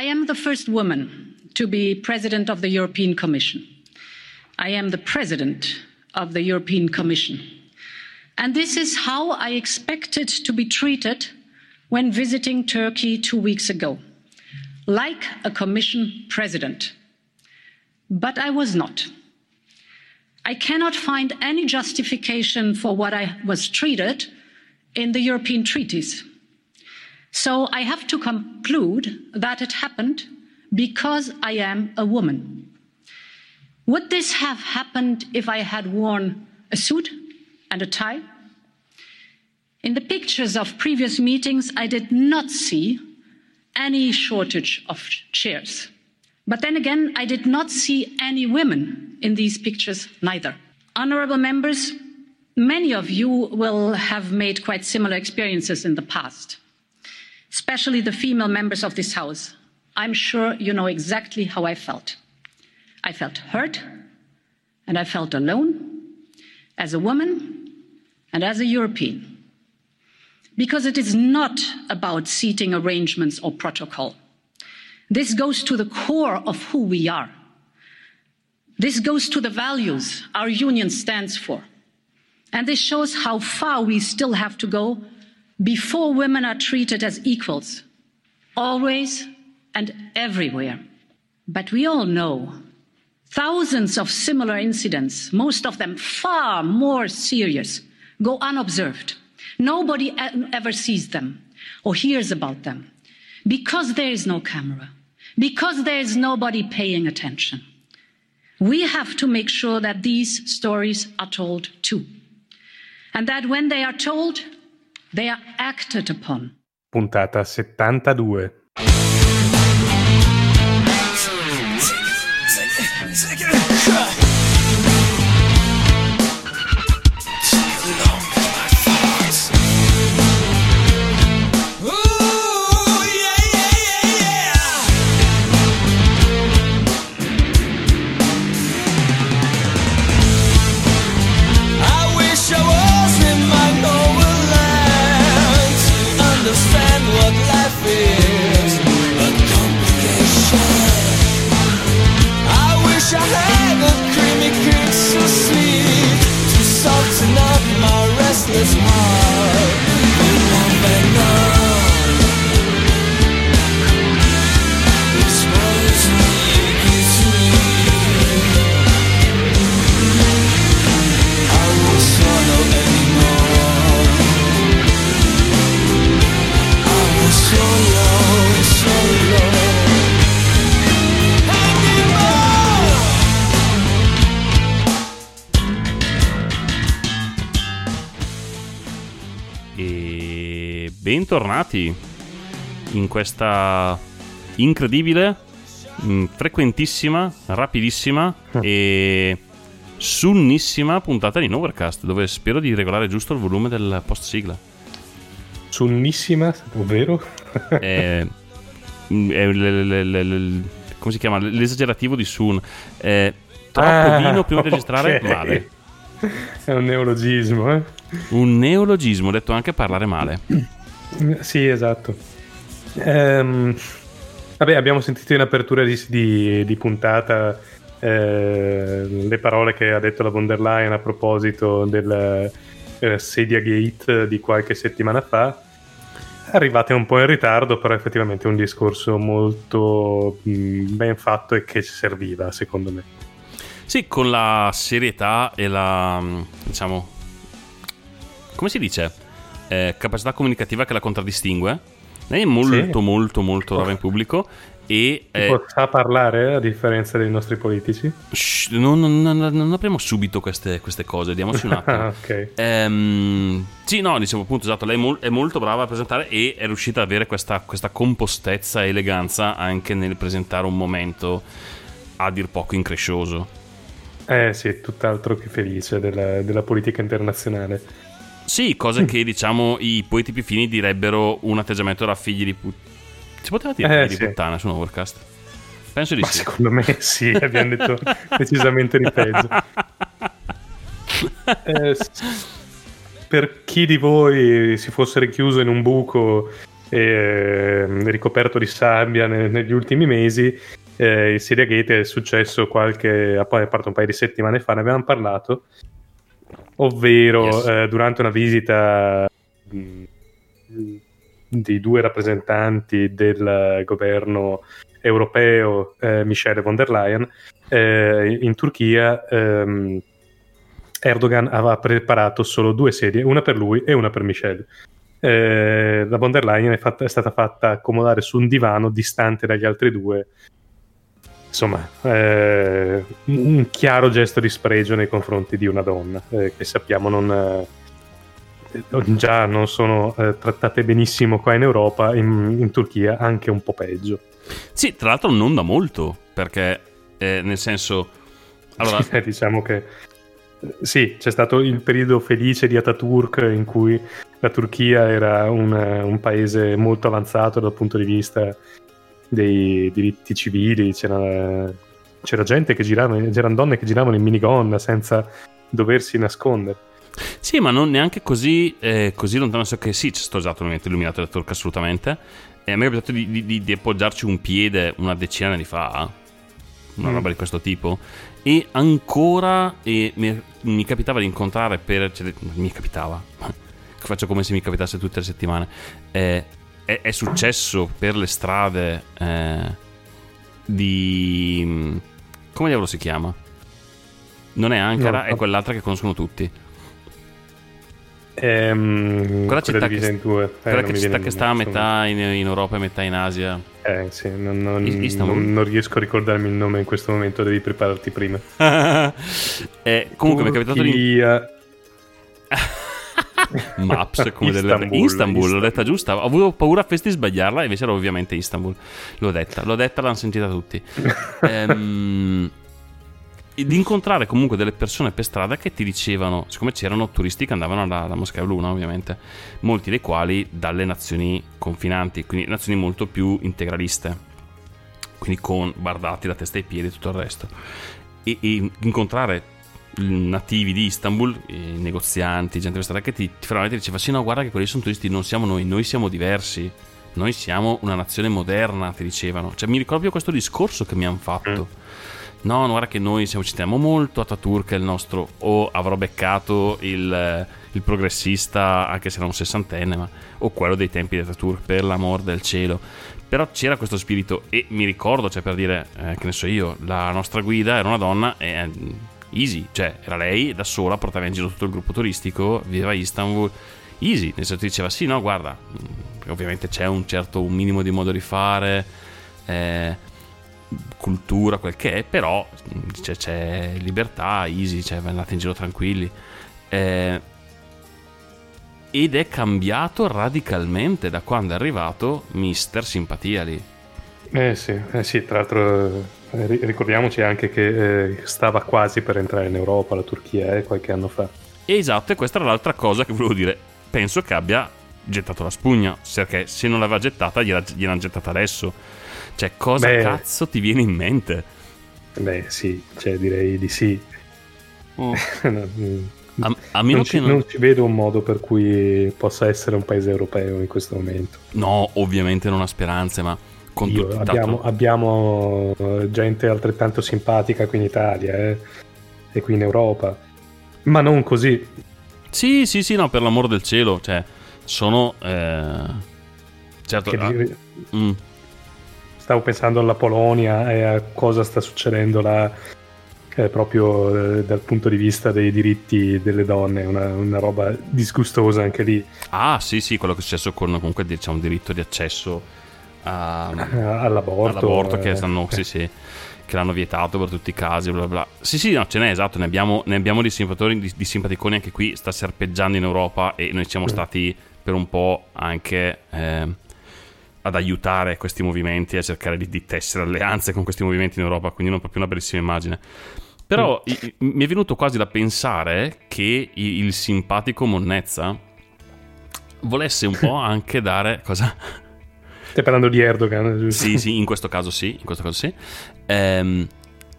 I am the first woman to be president of the European Commission. I am the president of the European Commission. And this is how I expected to be treated when visiting Turkey two weeks ago, like a Commission president. But I was not. I cannot find any justification for what I was treated in the European treaties. So I have to conclude that it happened because I am a woman. Would this have happened if I had worn a suit and a tie? In the pictures of previous meetings, I did not see any shortage of chairs. But then again, I did not see any women in these pictures neither. Honourable members, many of you will have made quite similar experiences in the past, especially the female members of this House. I'm sure you know exactly how I felt. I felt hurt and I felt alone as a woman and as a European. Because it is not about seating arrangements or protocol. This goes to the core of who we are. This goes to the values our union stands for. And this shows how far we still have to go before women are treated as equals, always and everywhere. But we all know thousands of similar incidents, most of them far more serious, go unobserved. Nobody ever sees them or hears about them because there is no camera, because there is nobody paying attention. We have to make sure that these stories are told too. And that when they are told, they are acted upon. Puntata 72. Bentornati in questa incredibile, mm, frequentissima, rapidissima e sunnissima puntata di Novercast, dove spero di regolare giusto il volume del post sigla. Sunnissima, ovvero? è, mm, è l, l, l, come si chiama? L'esagerativo di Sun. È troppo ah, vino prima di registrare okay. male. È un neologismo, eh? Un neologismo, detto anche parlare male. Sì, esatto. Ehm, vabbè, abbiamo sentito in apertura di, di, di puntata eh, le parole che ha detto la von der Leyen a proposito del eh, Sedia Gate di qualche settimana fa. Arrivate un po' in ritardo, però effettivamente è un discorso molto mh, mm, ben fatto e che serviva, secondo me. Sì, con la serietà e la, mm, diciamo, come si dice? Eh, capacità comunicativa che la contraddistingue. Lei è molto, sì. molto, molto brava in pubblico. E, eh, sa parlare a differenza dei nostri politici? Shh, non, non, non, non, apriamo subito queste, queste, cose, diamoci un attimo. okay. ehm, sì, no, dicevo appunto, esatto, lei è, mol- è, molto brava a presentare e è riuscita ad avere questa, questa compostezza e eleganza anche nel presentare un momento a dir poco increscioso. Eh sì, tutt'altro che felice della, della politica internazionale. Sì, cose che diciamo i poeti più fini direbbero un atteggiamento da figli di puttana. Si poteva dire eh, figli sì. di puttana su un overcast? Penso di Ma sì. Secondo me sì, abbiamo detto decisamente di peggio. Eh, per chi di voi si fosse richiuso in un buco eh, ricoperto di sabbia ne- negli ultimi mesi. Eh, il Siria Gate è successo qualche, a parte un paio di settimane fa, ne avevamo parlato, ovvero Yes. eh, durante una visita di due rappresentanti del governo europeo, eh, Michele von der Leyen, eh, in Turchia ehm, Erdogan aveva preparato solo due sedie, una per lui e una per Michel. Eh, la von der Leyen è, fatta- è stata fatta accomodare su un divano distante dagli altri due. Insomma, eh, un chiaro gesto di spregio nei confronti di una donna, eh, che sappiamo non, eh, già non sono eh, trattate benissimo qua in Europa, in, in Turchia anche un po' peggio. Sì, tra l'altro non da molto, perché eh, nel senso... Allora, Eh, diciamo che sì, c'è stato il periodo felice di Ataturk in cui la Turchia era un, un paese molto avanzato dal punto di vista dei diritti civili, c'era, c'era gente che girava, c'erano donne che giravano in minigonna senza doversi nascondere. Sì, ma non neanche così, eh, così lontano. So che sì, c'è stato esatto momento illuminato da Turca assolutamente. E a me è capitato di, di- di- di appoggiarci un piede una decina di anni fa, una Mm. roba di questo tipo. E ancora e mi, mi capitava di incontrare per. Cioè, mi capitava. Faccio come se mi capitasse tutte le settimane. Eh, è, è successo per le strade eh, di. Come diavolo si chiama? Non è Ankara, No, è quell'altra che conoscono tutti. Ehm, Quella città divisa che- in due. Eh, Quella che città che sta a metà in, in Europa e metà in Asia. Eh, sì, non, non- non- non riesco a ricordarmi il nome in questo momento, devi prepararti prima. Eh, comunque mi è capitato di... Maps come delle... Istanbul, Istanbul, l'ho detta Istanbul. giusta. Ho avuto paura a festi di sbagliarla, invece era ovviamente Istanbul. L'ho detta, l'ho detta, l'hanno sentita tutti. Ehm, di incontrare comunque delle persone per strada che ti dicevano, siccome c'erano turisti che andavano alla, alla Moschea Luna, ovviamente, molti dei quali dalle nazioni confinanti, quindi nazioni molto più integraliste, quindi con bardati da testa ai piedi e tutto il resto. E, e incontrare nativi di Istanbul, eh, negozianti, gente strada che ti, ti fanno vedere e diceva sì no guarda che quelli sono turisti, non siamo noi, noi siamo diversi, noi siamo una nazione moderna, ti dicevano. Cioè mi ricordo proprio questo discorso che mi hanno fatto. No, no, guarda che noi siamo, ci teniamo molto, Ataturk è il nostro, o avrò beccato il, il progressista, anche se era un sessantenne, ma, o quello dei tempi di Ataturk, per l'amor del cielo. Però c'era questo spirito e mi ricordo, cioè per dire, eh, che ne so io, la nostra guida era una donna e eh, easy, cioè era lei da sola, portava in giro tutto il gruppo turistico, viveva a Istanbul, easy, nel senso diceva sì, no, guarda, mm, ovviamente c'è un certo, un minimo di modo di fare, eh, cultura, quel che è, però mm, c'è, c'è libertà, easy, cioè andate in giro tranquilli. Eh, ed è cambiato radicalmente da quando è arrivato Mister Simpatia lì. Eh sì, eh sì, tra l'altro eh, ri- ricordiamoci anche che eh, stava quasi per entrare in Europa la Turchia eh, qualche anno fa. Esatto, e questa era l'altra cosa che volevo dire. Penso che abbia gettato la spugna, perché se non l'aveva gettata gliela- gettata adesso. Cioè, cosa Beh. cazzo ti viene in mente? Beh sì, cioè direi di sì. Non- A, a meno non, che ci, non... non ci vedo un modo per cui possa essere un paese europeo in questo momento. No, ovviamente non ha speranze, ma con Io- tutti... abbiamo, tanto- abbiamo, eh, gente altrettanto simpatica qui in Italia eh, e qui in Europa, ma non così. Sì, sì, sì, no, per l'amor del cielo, cioè, sono... eh, Certo, ah, di- mm, Stavo pensando alla Polonia e a cosa sta succedendo là, eh, proprio eh, dal punto di vista dei diritti delle donne, una, una roba disgustosa anche lì, ah, sì, sì, quello che è successo con comunque, diciamo, diritto di accesso a... eh, all'aborto. all'aborto che eh, stanno, sì, sì, che l'hanno vietato per tutti i casi, bla bla. Sì, sì, no, ce n'è esatto, ne abbiamo, ne abbiamo di di, di simpaticoni anche qui, sta serpeggiando in Europa e noi siamo Mm. stati per un po' anche eh, ad aiutare questi movimenti, a cercare di, di tessere alleanze con questi movimenti in Europa, quindi non proprio una bellissima immagine. Però i- mi è venuto quasi da pensare che i- il simpatico Monnezza volesse un po' anche dare... Cosa? Stai parlando di Erdogan, giusto? Sì, sì, in questo caso sì, in questo caso sì. Ehm,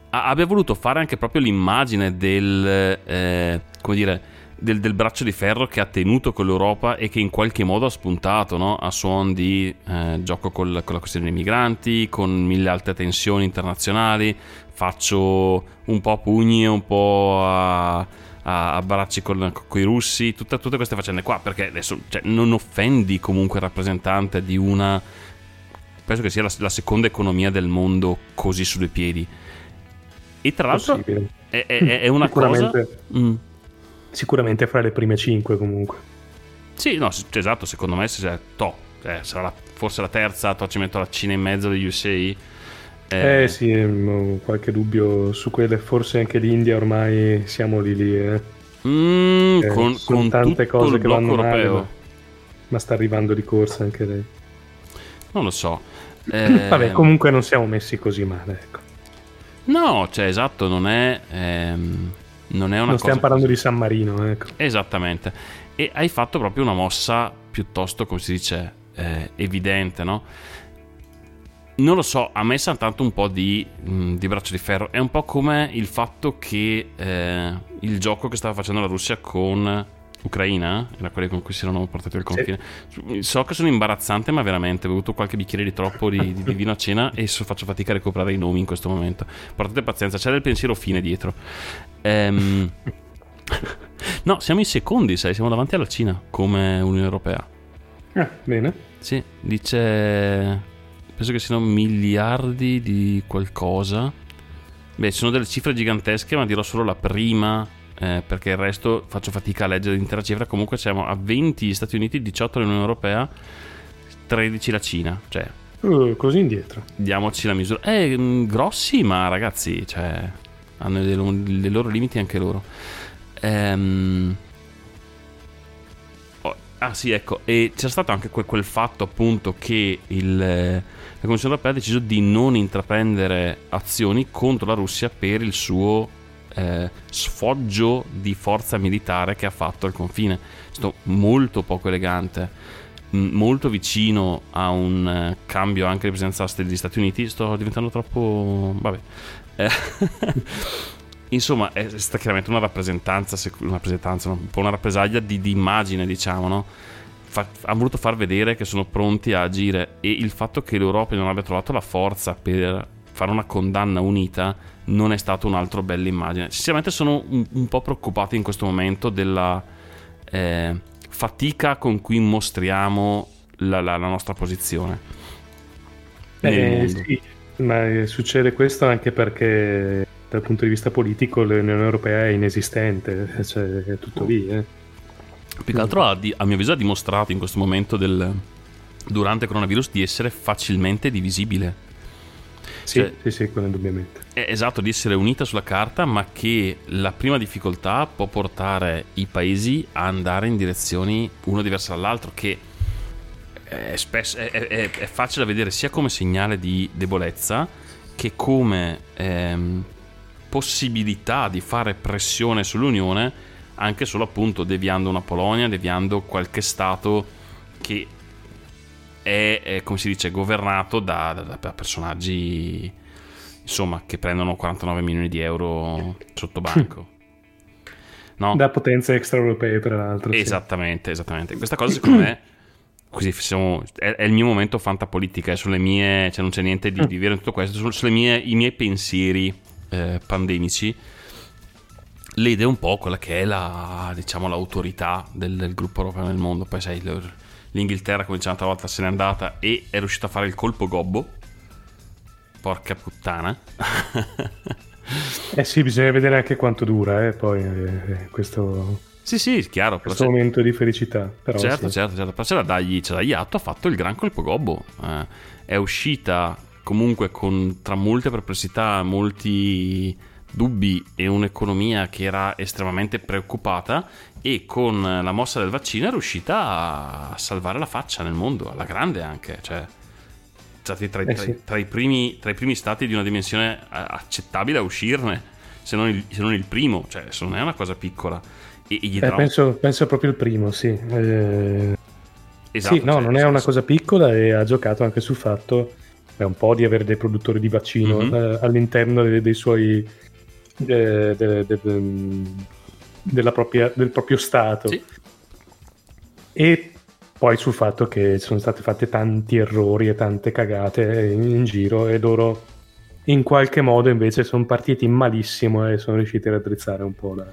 abbia voluto fare anche proprio l'immagine del, eh, come dire, del, del, braccio di ferro che ha tenuto con l'Europa e che in qualche modo ha spuntato no? a suon di eh, gioco col, con la questione dei migranti, con mille altre tensioni internazionali, faccio un po' a pugni un po' a, a, a bracci con, i russi, tutte, tutte, queste faccende qua, perché adesso cioè, non offendi comunque il rappresentante di una, penso che sia la, la seconda economia del mondo così su due piedi. E tra l'altro è, è, è, una cosa... Mm Sicuramente fra le prime 5 comunque. Sì, no, esatto, secondo me se, to, eh, sarà la, forse la terza, to, ci metto la Cina in mezzo degli USA. Eh, eh sì, mm, qualche dubbio su quelle, forse anche l'India ormai siamo lì lì. Eh. Mm, eh, con, con tante cose che vanno male, ma, ma, sta arrivando di corsa anche lei. Non lo so. Vabbè, eh, comunque non siamo messi così male, ecco. No, cioè esatto, non è... Ehm non è una non stiamo parlando così. di San Marino, ecco. Esattamente. E hai fatto proprio una mossa piuttosto, come si dice, eh, evidente, no? Non lo so, a me sa tanto un po' di, mm, di, braccio di ferro. È un po' come il fatto che eh, il gioco che stava facendo la Russia con Ucraina, era quelli con cui si erano portati al confine. Sì. So che sono imbarazzante, ma veramente ho bevuto qualche bicchiere di troppo di, di, di vino a cena e so, faccio fatica a recuperare i nomi in questo momento. Portate pazienza, c'è del pensiero fine dietro. Ehm, no, siamo in secondi, sai, siamo davanti alla Cina come Unione Europea. Ah, bene. Sì, dice... Penso che siano miliardi di qualcosa. Beh, sono delle cifre gigantesche, ma dirò solo la prima eh, perché il resto faccio fatica a leggere l'intera cifra. Comunque siamo a 20 gli Stati Uniti, 18 l'Unione Europea, 13 la Cina. Cioè, uh, così indietro. Diamoci la misura. Eh, mm, grossi, ma ragazzi, cioè, hanno dei, loro, dei loro limiti anche loro. Ehm... Oh, ah sì, ecco, e c'è stato anche quel, quel fatto appunto che il, la Commissione europea ha deciso di non intraprendere azioni contro la Russia per il suo eh, sfoggio di forza militare che ha fatto al confine. Stato molto poco elegante, molto vicino a un eh, cambio anche di presenza degli Stati Uniti. Sto diventando troppo... vabbè. Eh, insomma, è stata chiaramente una rappresentanza, una rappresentanza, un po' una rappresaglia di, di immagine, diciamo, no? Fa, ha voluto far vedere che sono pronti a agire e il fatto che l'Europa non abbia trovato la forza per fare una condanna unita non è stato un altro bella immagine. Sinceramente sono un, un po' preoccupato in questo momento della eh, fatica con cui mostriamo la, la, la nostra posizione. Eh, sì, ma succede questo anche perché dal punto di vista politico l'Unione Europea è inesistente, cioè è tutto lì. Eh. Più che altro ha, a mio avviso ha dimostrato in questo momento del, durante il coronavirus di essere facilmente divisibile sì, cioè, sì, sì, quello indubbiamente. Esatto, di essere unita sulla carta, ma che la prima difficoltà può portare i paesi a andare in direzioni uno diverse dall'altro, che è, spesso, è, è, è facile da vedere sia come segnale di debolezza che come ehm, possibilità di fare pressione sull'Unione, anche solo appunto deviando una Polonia, deviando qualche Stato che è, è come si dice, governato da, da, da, personaggi insomma che prendono 49 milioni di euro sotto banco. No? Da potenze extraeuropee, tra l'altro. Esattamente, sì. esattamente. Questa cosa secondo me così siamo, è, è, il mio momento fantapolitica, è sulle mie, cioè non c'è niente di, di vero in tutto questo, sono sulle mie, i miei pensieri eh, pandemici. L'idea è un po' quella che è la, diciamo, l'autorità del, del gruppo europeo nel mondo. Poi sai, l'Inghilterra come l'altra volta se n'è andata e è riuscita a fare il colpo gobbo porca puttana eh sì bisogna vedere anche quanto dura eh, poi eh, questo sì sì chiaro questo momento di felicità però certo sì. certo certo però c'è da dargli, c'è da dargli atto ha fatto il gran colpo gobbo eh, è uscita comunque con tra molte perplessità molti dubbi e un'economia che era estremamente preoccupata e con la mossa del vaccino è riuscita a salvare la faccia nel mondo, alla grande anche, cioè stati tra, eh tra, i primi, tra, i primi, stati di una dimensione accettabile a uscirne, se non il, se non il primo, cioè non è una cosa piccola. E, e eh, penso, penso, proprio il primo, sì. Eh... Esatto, sì, no, cioè, non è una cosa piccola e ha giocato anche sul fatto eh, un po' di avere dei produttori di vaccino mm-hmm. all'interno dei, dei suoi... De, de, de, propria, del proprio Stato. Sì. E poi sul fatto che sono stati fatti tanti errori e tante cagate in, in giro e loro in qualche modo invece sono partiti malissimo e sono riusciti a raddrizzare un po' la,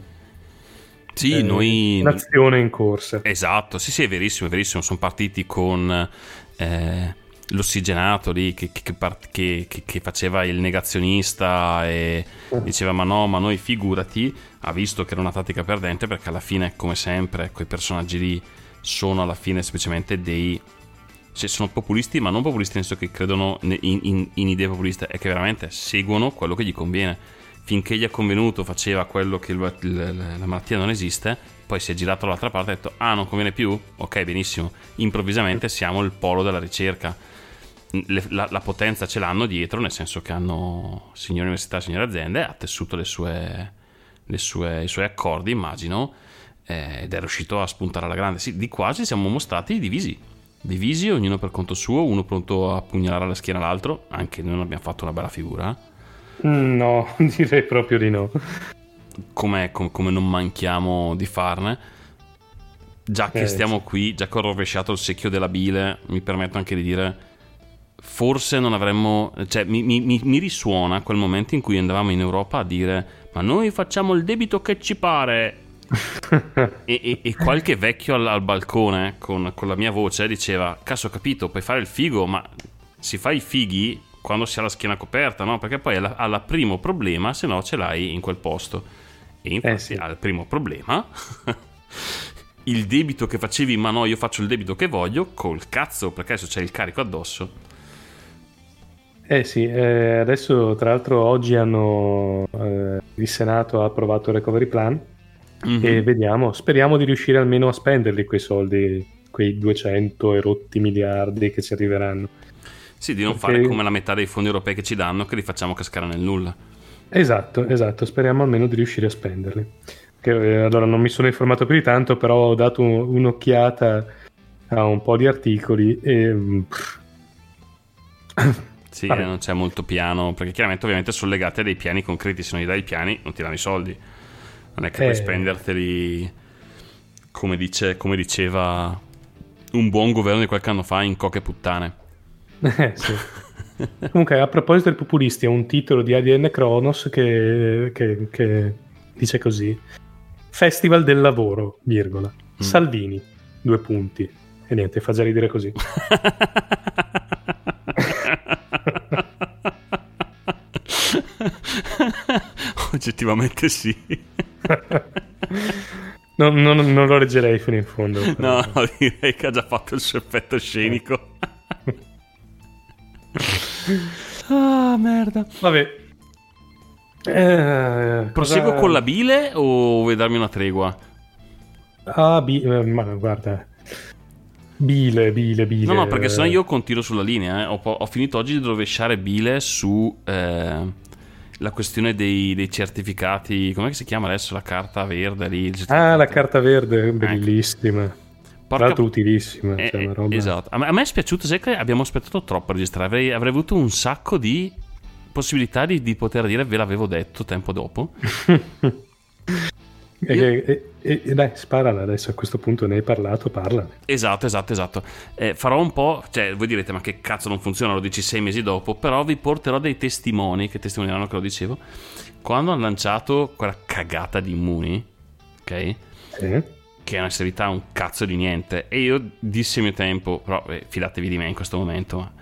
Sì, eh, noi... l'azione in corsa. Esatto, sì, sì, è verissimo, è verissimo. Sono partiti con eh, l'ossigenato lì che, che- che che- faceva il negazionista e diceva ma no, ma noi figurati, ha visto che era una tattica perdente perché alla fine, come sempre, quei personaggi lì sono alla fine semplicemente dei... cioè, sono populisti, ma non populisti nel senso che credono in, in- in idee populiste, è che veramente seguono quello che gli conviene. Finché gli è convenuto faceva quello che il- il- la malattia non esiste, poi si è girato dall'altra parte e ha detto ah non conviene più? Ok benissimo, improvvisamente siamo il polo della ricerca. Le- la, la potenza ce l'hanno dietro, nel senso che hanno signore università, signore aziende, ha tessuto le sue, le sue- i suoi accordi, immagino, eh, ed è riuscito a spuntare alla grande. Sì, di qua ci siamo mostrati divisi. Divisi, ognuno per conto suo, uno pronto a pugnalare alla schiena l'altro, anche noi non abbiamo fatto una bella figura. No, direi proprio di no. come, com- come non manchiamo di farne. Già che Eh, stiamo qui, già che ho rovesciato il secchio della bile, mi permetto anche di dire, forse non avremmo, cioè mi, mi- mi- risuona quel momento in cui andavamo in Europa a dire, ma noi facciamo il debito che ci pare. e, e- e qualche vecchio al, al balcone con, con la mia voce diceva, cazzo ho capito, puoi fare il figo, ma si fa i fighi quando si ha la schiena coperta, no? Perché poi alla, alla primo problema, se no ce l'hai in quel posto. E infatti Eh sì. al primo problema il debito che facevi, ma no, io faccio il debito che voglio, col cazzo, perché adesso c'è il carico addosso. Eh sì, eh, adesso tra l'altro oggi hanno eh, il Senato ha approvato il recovery plan Mhm. e vediamo, speriamo di riuscire almeno a spenderli quei soldi, quei 200 e rotti miliardi che ci arriveranno. Sì, di non perché- fare come la metà dei fondi europei che ci danno, che li facciamo cascare nel nulla. Esatto, esatto, speriamo almeno di riuscire a spenderli. Che, eh, allora non mi sono informato più di tanto, però ho dato un- un'occhiata a un po' di articoli e mm, pff, Sì, Vabbè. non c'è molto piano, perché chiaramente ovviamente sono legati a dei piani concreti, se non gli dai i piani non ti danno i soldi. Non è che puoi Eh. spenderteli come, dice, come diceva un buon governo di qualche anno fa in coche puttane. eh, sì. Comunque, a proposito del populisti, è un titolo di ADN Kronos che, che- che dice così: Festival del lavoro, virgola. Salvini, due punti. E niente, fa già ridere così. Oggettivamente sì. Non, non- non lo leggerei fino in fondo. No, no, direi che ha già fatto il suo effetto scenico. ah, merda. Vabbè. Eh, Proseguo cosa- con la bile o vuoi darmi una tregua? Ah, bi- eh, ma guarda. Bile, bile, bile. No, no, perché sennò io continuo sulla linea. eh. Ho, ho finito oggi di rovesciare bile su eh, la questione dei, dei certificati. Com'è che si chiama adesso la carta verde lì? Ah, la carta verde, bellissima. Tra Porca- l'altro utilissima. Eh, cioè, eh, roba- Esatto. A me, a me è spiaciuto, sai che abbiamo aspettato troppo a registrare. Avrei, avrei avuto un sacco di possibilità di, di poter dire ve l'avevo detto tempo dopo. E, e- e- e dai, sparala adesso a questo punto ne hai parlato, parla. Esatto, esatto, esatto. Eh, farò un po', cioè voi direte ma che cazzo non funziona, lo dici sei mesi dopo, però vi porterò dei testimoni che testimonieranno che lo dicevo. Quando hanno lanciato quella cagata di Immuni, ok? Sì. Che è una serietà un cazzo di niente. E io dissi a mio tempo, però eh, fidatevi di me in questo momento,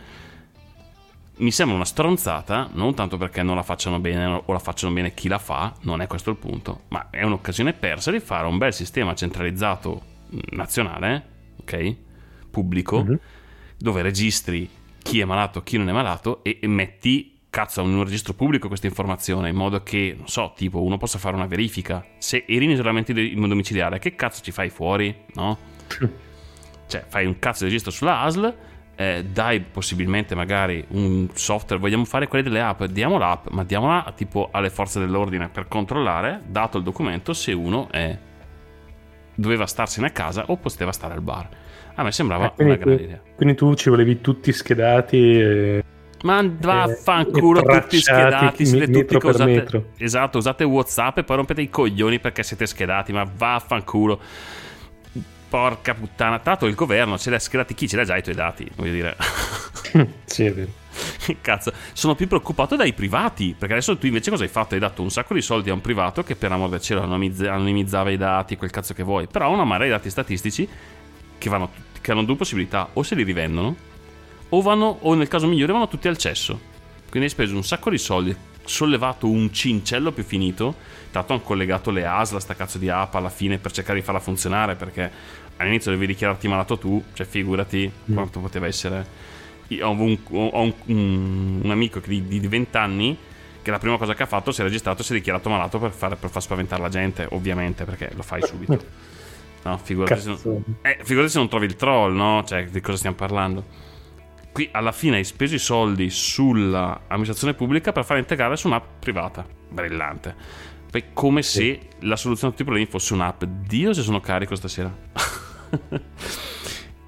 mi sembra una stronzata, non tanto perché non la facciano bene o la facciano bene chi la fa, non è questo il punto, ma è un'occasione persa di fare un bel sistema centralizzato mh, nazionale, ok? Pubblico, Mhm. dove registri chi è malato, chi non è malato e, e metti cazzo in un registro pubblico questa informazione in modo che, non so, tipo uno possa fare una verifica. Se eri in isolamento domiciliare, che cazzo ci fai fuori, no? Cioè, fai un cazzo di registro sulla ASL, eh, dai possibilmente magari un software, vogliamo fare quelli delle app, diamo l'app, ma diamola tipo alle forze dell'ordine per controllare, dato il documento, se uno è, doveva starsene a casa o poteva stare al bar. A me sembrava quindi, una grande idea. quindi tu ci volevi tutti schedati e Ma vaffanculo Eh, tutti schedati, siete tutti metro. esatto, usate Whatsapp e poi rompete i coglioni perché siete schedati, ma vaffanculo. Porca puttana, l'altro il governo ce l'ha schedati chi ce l'ha già i tuoi dati, voglio dire. Sì, è vero. Cazzo, sono più preoccupato dai privati. Perché adesso tu invece cosa hai fatto? Hai dato un sacco di soldi a un privato che per amor del cielo anonimizz- anonimizzava i dati, quel cazzo che vuoi. Però ha una marea di dati statistici che, vanno, che hanno due possibilità: o se li rivendono, o vanno, o nel caso migliore, vanno tutti al cesso. Quindi hai speso un sacco di soldi, sollevato un cincello più finito. Tanto hanno collegato le ASL, sta cazzo di app alla fine per cercare di farla funzionare. Perché all'inizio dovevi dichiararti malato tu, cioè figurati quanto poteva essere. Io ho un, ho un- un- un amico di, di 20 anni che la prima cosa che ha fatto si è registrato e si è dichiarato malato per, fare- per far spaventare la gente, ovviamente, perché lo fai subito. No, figurati se, non, eh, figurati se non trovi il troll, no? Cioè, di cosa stiamo parlando? Qui alla fine hai speso i soldi sull'amministrazione pubblica per far integrare su un'app privata. Brillante. Poi come se la soluzione a tutti i problemi fosse un'app. Dio se sono carico stasera.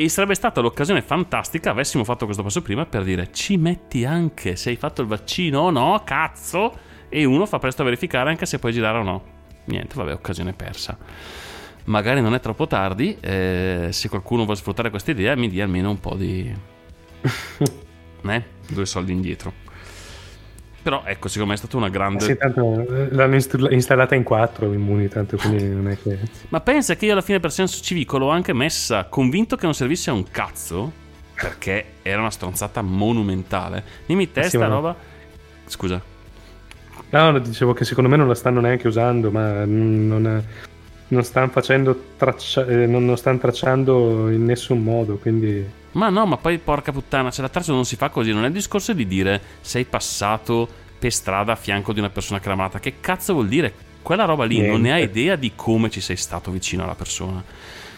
E sarebbe stata l'occasione fantastica, avessimo fatto questo passo prima, per dire ci metti anche se hai fatto il vaccino o no, cazzo, e uno fa presto a verificare anche se puoi girare o no. Niente, vabbè, occasione persa. Magari non è troppo tardi, eh, se qualcuno vuole sfruttare questa idea mi dia almeno un po' di... eh? Due soldi indietro. Però ecco, secondo me è stata una grande... Sì, tanto eh, l'hanno inst- installata in quattro Immuni, tanto quindi non è che... Ma pensa che io alla fine per senso civico l'ho anche messa convinto che non servisse a un cazzo, perché era una stronzata monumentale. Dimmi te Sì, sta ma- roba... Scusa. No, dicevo che secondo me non la stanno neanche usando, ma non, non stanno facendo traccia- eh, non, non stanno tracciando in nessun modo, quindi... Ma no, ma poi porca puttana, cioè la traccia non si fa così, non è il discorso di dire sei passato per strada a fianco di una persona malata. Che cazzo vuol dire? Quella roba lì non ne hai Niente. idea di come ci sei stato vicino alla persona.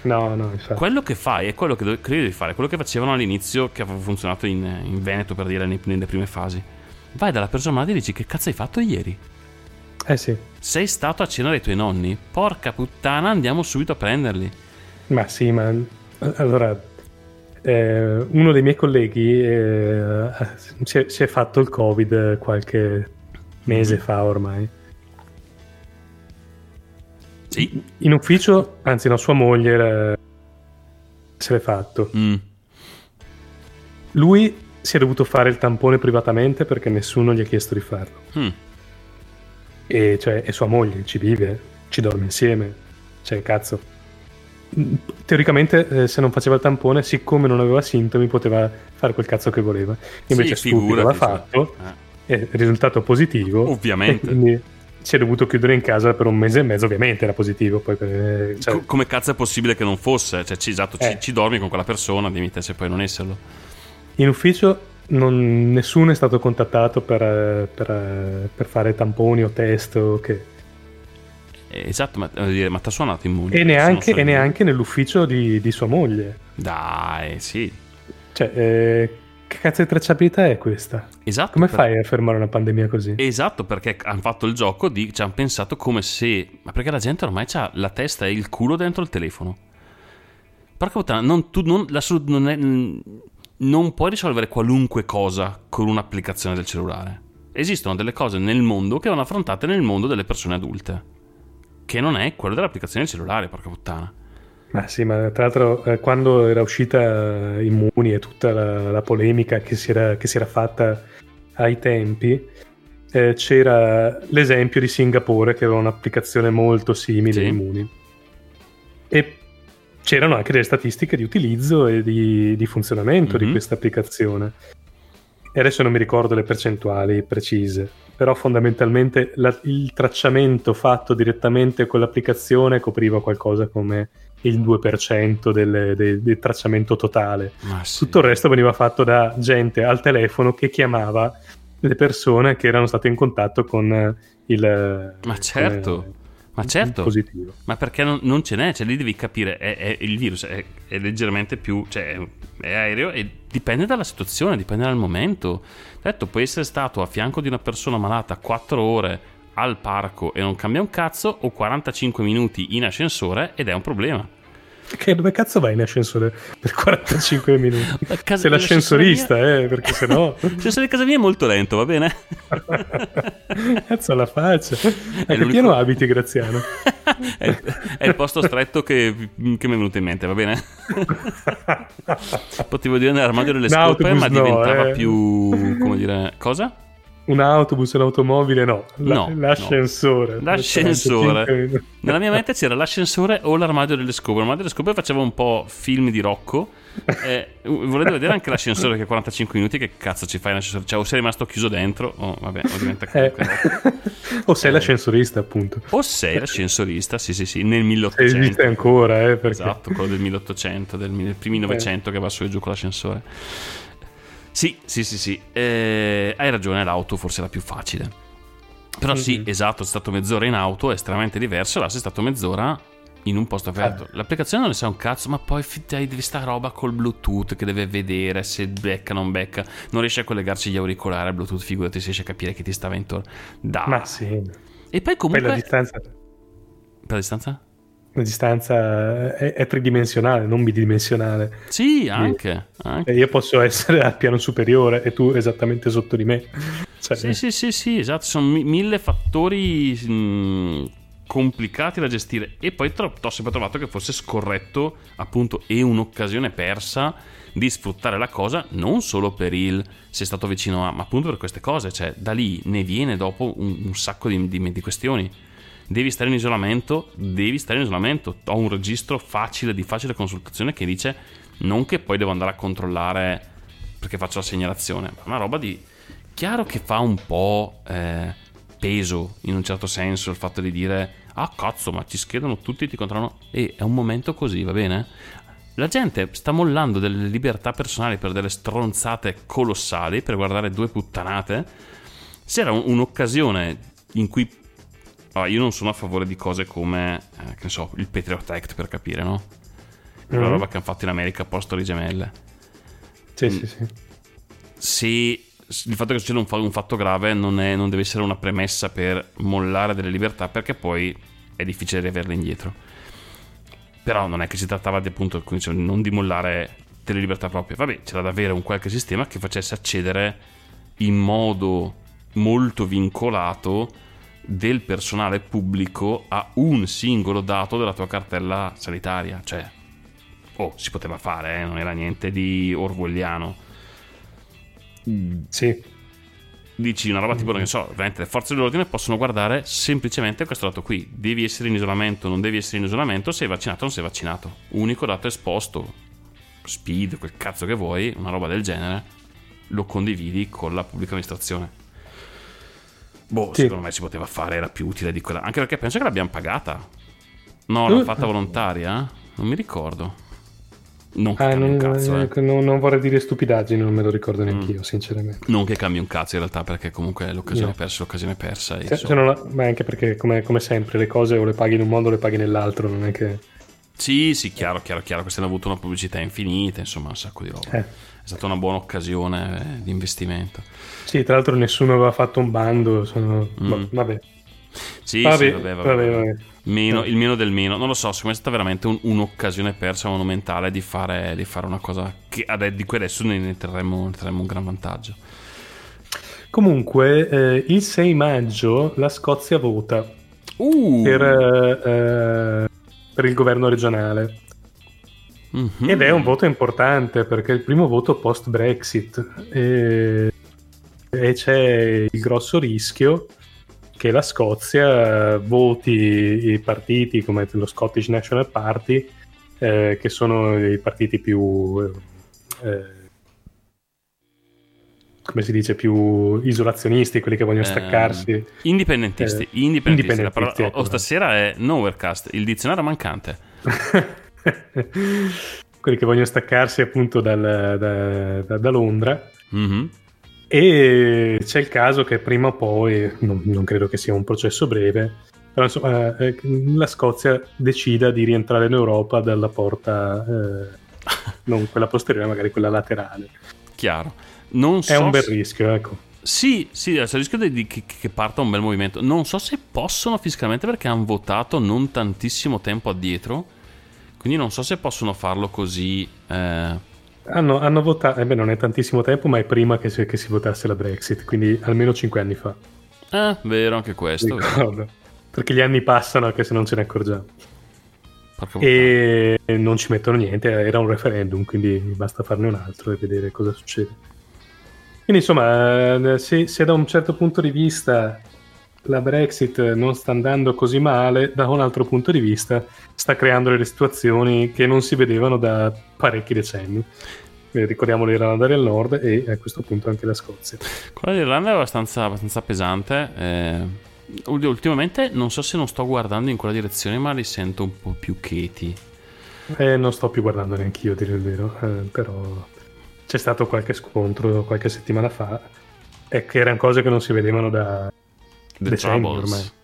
No, no, infatti. Quello che fai è quello che do- che devi fare, quello che facevano all'inizio, che aveva funzionato in, in Veneto per dire nelle prime fasi. Vai dalla persona e dici che cazzo hai fatto ieri? Eh sì, Sei stato a cena dai tuoi nonni? Porca puttana, andiamo subito a prenderli. ma sì, ma... Allora, eh, uno dei miei colleghi eh, si, è, si è fatto il Covid qualche mese fa ormai. Sì. In ufficio, anzi no, sua moglie era- se l'è fatto. Mm. Lui si è dovuto fare il tampone privatamente perché nessuno gli ha chiesto di farlo. Mm. E cioè, è sua moglie, ci vive, ci dorme insieme. Cioè, cazzo. Teoricamente, eh, se non faceva il tampone, siccome non aveva sintomi, poteva fare quel cazzo che voleva. Invece, Sì, stupido l'ha figurati, cioè. fatto, Eh. è risultato positivo. Ovviamente. Quindi si è dovuto chiudere in casa per un mese e mezzo. Ovviamente era positivo. Poi per- cioè, Co- come cazzo è possibile che non fosse? Cioè, ci, esatto, ci, Eh. ci dormi con quella persona, dimmi te se puoi non esserlo. In ufficio non- nessuno è stato contattato per, eh, per, eh, per fare tamponi o test o che. Eh, esatto, ma, dire, ma t'ha suonato immune. E neanche, e neanche nell'ufficio di, di sua moglie. Dai, sì. Cioè, eh, che cazzo di tracciabilità è questa? Esatto. Come per- fai a fermare una pandemia così? Esatto, perché hanno fatto il gioco di. ci hanno pensato come se. Ma perché la gente ormai ha la testa e il culo dentro il telefono. Porca puttana, non, tu, non, la non, è- non puoi risolvere qualunque cosa con un'applicazione del cellulare. Esistono delle cose nel mondo che vanno affrontate nel mondo delle persone adulte. Che non è quello dell'applicazione del cellulare, porca puttana. Ma sì, ma tra l'altro eh, quando era uscita eh, Immuni e tutta la, la polemica che si, era, che si era fatta ai tempi, eh, c'era l'esempio di Singapore che aveva un'applicazione molto simile Sì. a Immuni. E c'erano anche delle statistiche di utilizzo e di, di funzionamento di Mhm. questa applicazione. E adesso non mi ricordo le percentuali precise, però fondamentalmente la- il tracciamento fatto direttamente con l'applicazione copriva qualcosa come il 2% del, del- del tracciamento totale. Sì. Tutto il resto veniva fatto da gente al telefono che chiamava le persone che erano state in contatto con eh, il, Ma certo, eh, ma certo. positivo. Ma perché non, non ce n'è? Cioè, lì devi capire, è, è- il virus è, è leggermente più, cioè, è, è aereo e dipende dalla situazione, dipende dal momento. Detto, puoi essere stato a fianco di una persona malata 4 ore al parco e non cambia un cazzo, o 45 minuti in ascensore ed è un problema. Che dove cazzo vai in ascensore per 45 minuti? Casa- Sei l'ascensorista, l'ascensore eh, perché sennò... L'ascensore di casa mia è molto lento, va bene? cazzo alla faccia. A che piano abiti, Graziano? è, è il posto stretto che, che mi è venuto in mente, va bene? Potevo dire nell'armadio delle Un scope, ma no, diventava eh. più... come dire... cosa? Un autobus, un'automobile, no. La- No, l'ascensore. L'ascensore. 45 minuti. Nella mia mente c'era l'ascensore o l'armadio delle scope. L'armadio delle scope faceva un po' film di Rocco. Eh, volete vedere anche l'ascensore che 45 minuti? Che cazzo ci fai in ascensore? Cioè, o sei rimasto chiuso dentro, o vabbè, o diventa Eh. o sei l'ascensorista, appunto. O sei l'ascensorista, sì, sì, sì, nel Se 1800. esiste ancora, eh, perché... Esatto, quello del 1800, del mille- primi 900 che va su e giù con l'ascensore. Sì, sì, sì, sì. Eh, hai ragione, l'auto forse è la più facile. Però sì, Mhm. esatto, è stato mezz'ora in auto, è estremamente diverso. Là sei stato mezz'ora in un posto aperto. L'applicazione non ne sa un cazzo, ma poi fi- dai, devi sta roba col Bluetooth che deve vedere se becca o non becca. Non riesce a collegarci gli auricolari al Bluetooth, figurati se riesce a capire chi ti stava intorno. Dai. Ma sì. E poi comunque... la distanza, Per la distanza? La distanza è, è tridimensionale, non bidimensionale. Sì, anche. anche. Io posso essere al piano superiore e tu esattamente sotto di me. Cioè, Sì, sì, sì, sì, esatto, sono mi- mille fattori mh, complicati da gestire e poi tro- ho sempre trovato che fosse scorretto appunto e un'occasione persa di sfruttare la cosa non solo per il sei stato vicino a, ma appunto per queste cose, cioè da lì ne viene dopo un, un sacco di, di- di questioni. Devi stare in isolamento, devi stare in isolamento. Ho un registro facile di facile consultazione che dice non che poi devo andare a controllare perché faccio la segnalazione, ma una roba di chiaro che fa un po' eh, peso in un certo senso il fatto di dire ah cazzo ma ci schedano tutti ti controllano. E è un momento così va bene? La gente sta mollando delle libertà personali per delle stronzate colossali per guardare due puttanate. Se era un- un'occasione in cui ah, io non sono a favore di cose come eh, che ne so il Patriot Act per capire no? Quella Mhm. roba che hanno fatto in America a posto di gemelle. Sì, sì, sì. se il fatto che succeda un, un fatto grave non, è- non deve essere una premessa per mollare delle libertà perché poi è difficile riaverle indietro. Però non è che si trattava di appunto dicevo, non di mollare delle libertà proprie. Vabbè c'era da avere un qualche sistema che facesse accedere in modo molto vincolato del personale pubblico a un singolo dato della tua cartella sanitaria cioè oh si poteva fare eh, non era niente di orwelliano Sì. dici una roba tipo, non so, veramente le forze dell'ordine possono guardare semplicemente questo dato qui. Devi essere in isolamento, non devi essere in isolamento, sei vaccinato o non sei vaccinato. Unico dato esposto, speed, quel cazzo che vuoi, una roba del genere, lo condividi con la pubblica amministrazione. Boh, Sì. secondo me si poteva fare, era più utile di quella. Anche perché penso che l'abbiamo pagata. No, Uh. l'hanno fatta volontaria? Non mi ricordo. Non che Ah, cambi non, un cazzo, eh. non- non vorrei dire stupidaggini, non me lo ricordo neanche Mm. io, sinceramente. Non che cambi un cazzo in realtà, perché comunque l'occasione No. persa, è l'occasione persa. Se- insomma. se non ma anche perché, come, come sempre, le cose o le paghi in un modo o le paghi nell'altro, non è che... Sì, sì, chiaro, chiaro, chiaro. Questi hanno avuto una pubblicità infinita, insomma, un sacco di roba. Eh. È stata una buona occasione eh, di investimento. Sì, tra l'altro nessuno aveva fatto un bando, sono... Mm. vabbè. Sì, Vabbè, sì, vabbè, vabbè. Meno- il meno del meno. Non lo so, secondo me è stata veramente un- un'occasione persa monumentale di fare, di fare una cosa che di cui adesso ne, ne trarremo, ne trarremo un gran vantaggio. Comunque, eh, il 6 maggio la Scozia vota Uh! per, eh, per il governo regionale. Mhm. Ed è un voto importante perché è il primo voto post-Brexit e, e c'è il grosso rischio che la Scozia voti i partiti come lo Scottish National Party, eh, che sono i partiti più, eh, come si dice, più isolazionisti, quelli che vogliono Eh, staccarsi. Indipendentisti, Eh, indipendentisti. La parola- indipendentisti, o ecco. stasera è Nowherecast, il dizionario mancante. quelli che vogliono staccarsi appunto dal- da, da- da Londra. Mhm. E c'è il caso che prima o poi, non, non credo che sia un processo breve, però insomma eh, la Scozia decida di rientrare in Europa dalla porta, eh, non quella posteriore, magari quella laterale. Chiaro. Non È so un bel se- rischio, ecco. Sì, sì, adesso rischio di, di- che, che parta un bel movimento. Non so se possono fiscalmente perché hanno votato non tantissimo tempo addietro. Quindi non so se possono farlo così. Eh... Hanno, hanno, votato, eh beh, non è tantissimo tempo, ma è prima che si, che si votasse la Brexit, quindi almeno 5 anni fa. Eh, vero, anche questo. Perché gli anni passano anche se non ce ne accorgiamo. E non ci mettono niente, era un referendum, quindi basta farne un altro e vedere cosa succede. Quindi insomma, se, se da un certo punto di vista la Brexit non sta andando così male, da un altro punto di vista sta creando delle situazioni che non si vedevano da parecchi decenni. Eh, ricordiamo l'Irlanda del Nord e a questo punto anche la Scozia. Quella dell'Irlanda è abbastanza, abbastanza pesante. Eh, ultimamente non so se non sto guardando in quella direzione, ma li sento un po' più cheti. Eh, non sto più guardando neanche io, a dire il vero, eh, però c'è stato qualche scontro qualche settimana fa e che erano cose che non si vedevano da The Troubles.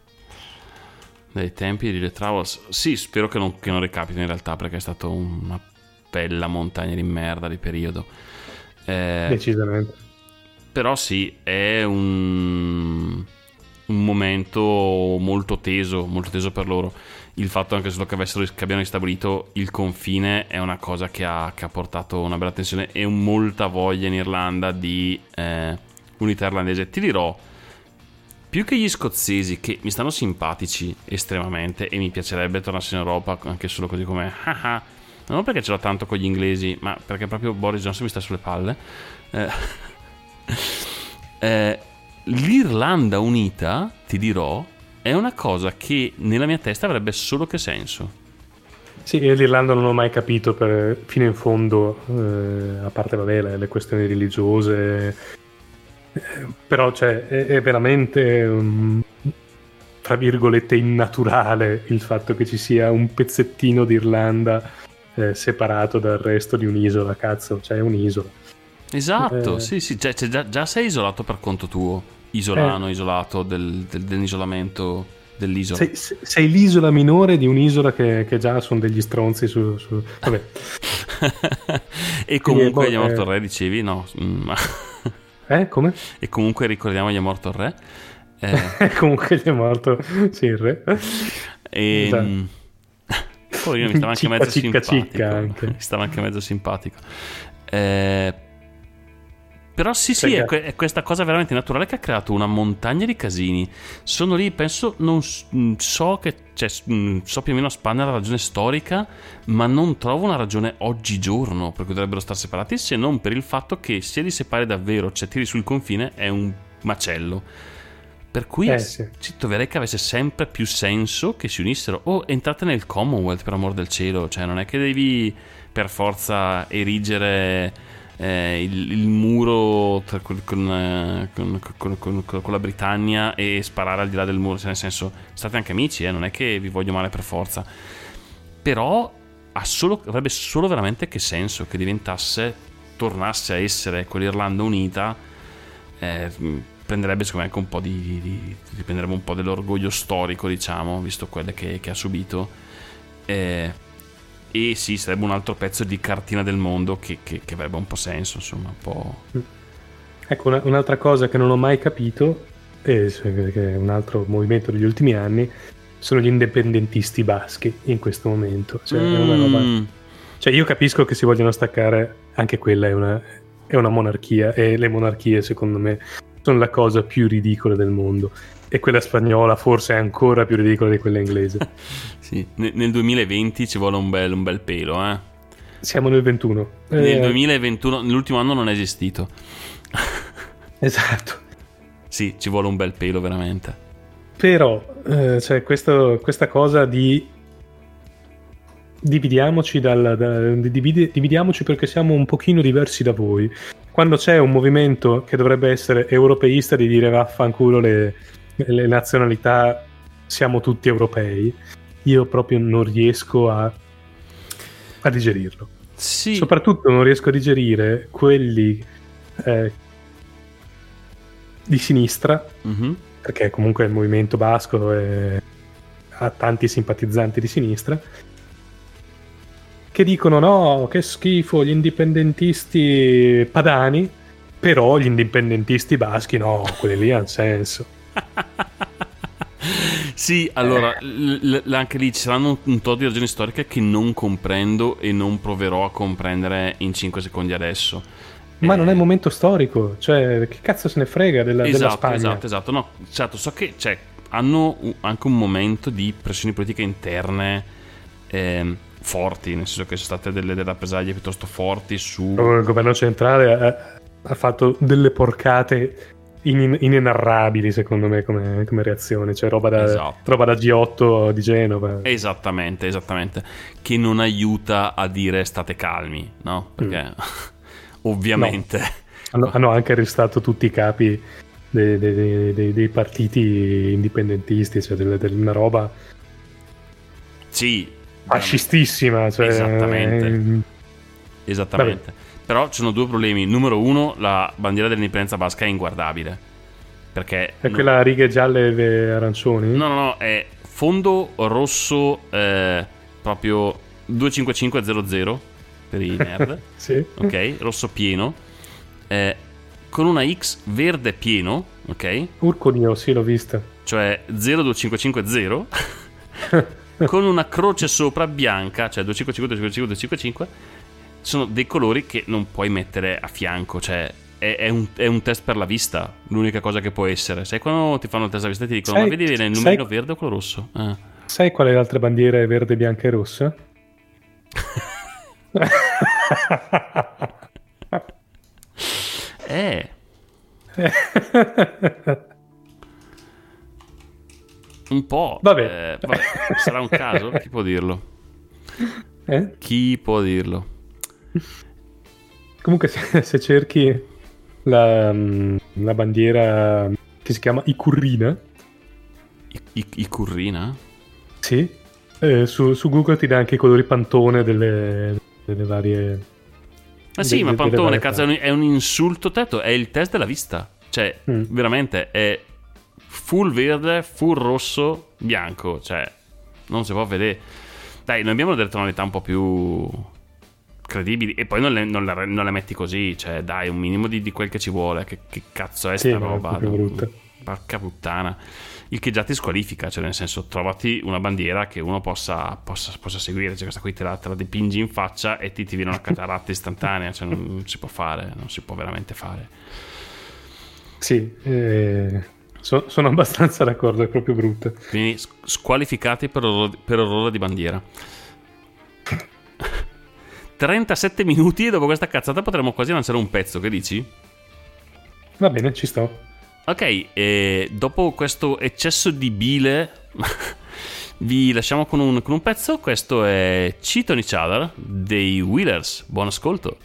Dai tempi di The Troubles. Sì, spero che non, che non recapiti in realtà perché è stata una bella montagna di merda di periodo. Eh, Decisamente. Però sì, è un, un momento molto teso, molto teso per loro. Il fatto anche solo che, avessero, che abbiano ristabilito il confine è una cosa che ha, che ha portato una bella tensione e molta voglia in Irlanda di eh, unità irlandese. Ti dirò, più che gli scozzesi che mi stanno simpatici estremamente e mi piacerebbe tornarsi in Europa anche solo così come haha non perché ce l'ho tanto con gli inglesi ma perché proprio Boris Johnson mi sta sulle palle. Eh, eh, l'Irlanda unita ti dirò è una cosa che nella mia testa avrebbe solo che senso. Sì, io l'Irlanda non ho mai capito per, fino in fondo, eh, a parte vabbè, le, le questioni religiose, però cioè, è, è, veramente um, tra virgolette innaturale il fatto che ci sia un pezzettino d'Irlanda eh, separato dal resto di un'isola cazzo cioè è un'isola. Esatto eh, sì sì cioè, cioè, già, già, sei isolato per conto tuo isolano eh, isolato del, del, dell'isolamento dell'isola. Sei, sei, l'isola minore di un'isola che, che già sono degli stronzi su, su... vabbè. E comunque gli è morto il re dicevi? No mm, eh, come? E comunque ricordiamo gli è morto il re. Eh... comunque gli è morto, sì, il re. E... Esatto. Poi mi stava anche mezzo cicca, simpatico. Cicca anche. Mi stava anche mezzo simpatico. Eh... Però sì, sì, è, è, questa cosa veramente naturale che ha creato una montagna di casini. Sono lì, penso, non mm, so che cioè, mm, so più o meno a spanna la ragione storica, ma non trovo una ragione oggigiorno per cui dovrebbero stare separati, se non per il fatto che se li separi davvero, cioè tiri sul confine, è un macello. Per cui eh, sì. ci troverei che avesse sempre più senso che si unissero. O oh, entrate nel Commonwealth, per amor del cielo. Cioè, non è che devi per forza erigere eh, il, il, muro tra, con, eh, con, con, con, la Britannia e sparare al di là del muro, cioè nel senso state anche amici, eh, non è che vi voglio male per forza, però solo, avrebbe solo veramente che senso che diventasse, tornasse a essere quell'Irlanda unita, eh, prenderebbe secondo me anche un po' di, di, di, un po' dell'orgoglio storico, diciamo, visto quelle che, che ha subito. Eh, e sì, sarebbe un altro pezzo di cartina del mondo che, che, che avrebbe un po' senso, insomma, un po'... Ecco, una, un'altra cosa che non ho mai capito, e che è un altro movimento degli ultimi anni, sono gli indipendentisti baschi in questo momento. Cioè, mm. roba... cioè io capisco che si vogliono staccare, anche quella è una, è una monarchia, e le monarchie secondo me sono la cosa più ridicola del mondo e quella spagnola forse è ancora più ridicola di quella inglese. sì, nel 2020 ci vuole un bel, un bel pelo, eh. Siamo nel 21. Nel eh... 2021, nell'ultimo anno non è esistito. esatto. Sì, ci vuole un bel pelo veramente. Però, eh, cioè, questo, questa cosa di dividiamoci, dal, da, dividi, dividiamoci perché siamo un pochino diversi da voi. Quando c'è un movimento che dovrebbe essere europeista di dire vaffanculo le, le nazionalità siamo tutti europei, io proprio non riesco a, a digerirlo. Sì. Soprattutto non riesco a digerire quelli eh, di sinistra, mm-hmm. perché comunque il movimento basco è, ha tanti simpatizzanti di sinistra, che dicono no, che schifo, gli indipendentisti padani, però gli indipendentisti baschi no, quelli lì hanno senso. sì, allora, l- l- anche lì ci saranno un tot di ragioni storiche che non comprendo e non proverò a comprendere in 5 secondi adesso. Ma eh... non è il momento storico, cioè che cazzo se ne frega della, esatto, della Spagna? Esatto, esatto, no, certo, so che cioè, hanno anche un momento di pressioni politiche interne eh, forti, nel senso che sono state delle, delle rappresaglie piuttosto forti su... Il governo centrale ha, ha fatto delle porcate in, inenarrabili secondo me come, come reazione, cioè roba da, esatto. roba da, G8 di Genova. Esattamente, esattamente, che non aiuta a dire state calmi, no? Perché mm. ovviamente... No. Hanno, hanno, anche arrestato tutti i capi dei, dei, dei, dei partiti indipendentisti, cioè delle, delle, una roba... Sì. Fascistissima, cioè... Esattamente. Eh, Esattamente. Vabbè. Però ci sono due problemi. Numero uno, la bandiera dell'indipendenza basca è inguardabile. Perché... È quella a righe gialle e arancioni? No, no, no, è fondo rosso eh, proprio 25500 per i nerd. sì. Ok, rosso pieno. Eh, con una X verde pieno, ok? Urco Dio, sì, l'ho vista. Cioè 02550 con una croce sopra bianca, cioè 255 255 255 sono dei colori che non puoi mettere a fianco, cioè è, è, un, è, un, test per la vista, l'unica cosa che può essere. Sai quando ti fanno il test per la vista e ti dicono, sai, ma vedi il numerino sai, verde o quello rosso? Ah. Sai qual è l'altra bandiera verde, bianca e rossa? eh. un po'. Vabbè. Eh, vabbè. Sarà un caso? Chi può dirlo? Eh? Chi può dirlo? Comunque, se, se cerchi la, la, bandiera che si chiama Icurrina, I, I, Icurrina? Sì, eh, su, su, Google ti dà anche i colori pantone delle, delle varie. Ah, sì, de, ma pantone, cazzo, è un, è un, insulto tetto, è il test della vista. Cioè, mm. veramente è full verde, full rosso, bianco. Cioè, non si può vedere. Dai, noi abbiamo delle tonalità un po' più credibili e poi non le, non, le, non le, metti così, cioè dai un minimo di, di quel che ci vuole, che, che cazzo è sì, sta roba? Porca puttana. Il che già ti squalifica, cioè nel senso trovati una bandiera che uno possa, possa, possa seguire, cioè questa qui te la, te la, dipingi in faccia e ti, ti viene una cataratta istantanea, cioè non, non, si può fare, non si può veramente fare. Sì, eh, so, sono abbastanza d'accordo, è proprio brutto. Quindi squalificati per orrore, per orrore di bandiera. 37 minuti e dopo questa cazzata potremmo quasi lanciare un pezzo, che dici? Va bene, ci sto. Ok, e dopo questo eccesso di bile vi lasciamo con un, con un pezzo. Questo è Each Other dei Wheelers. Buon ascolto.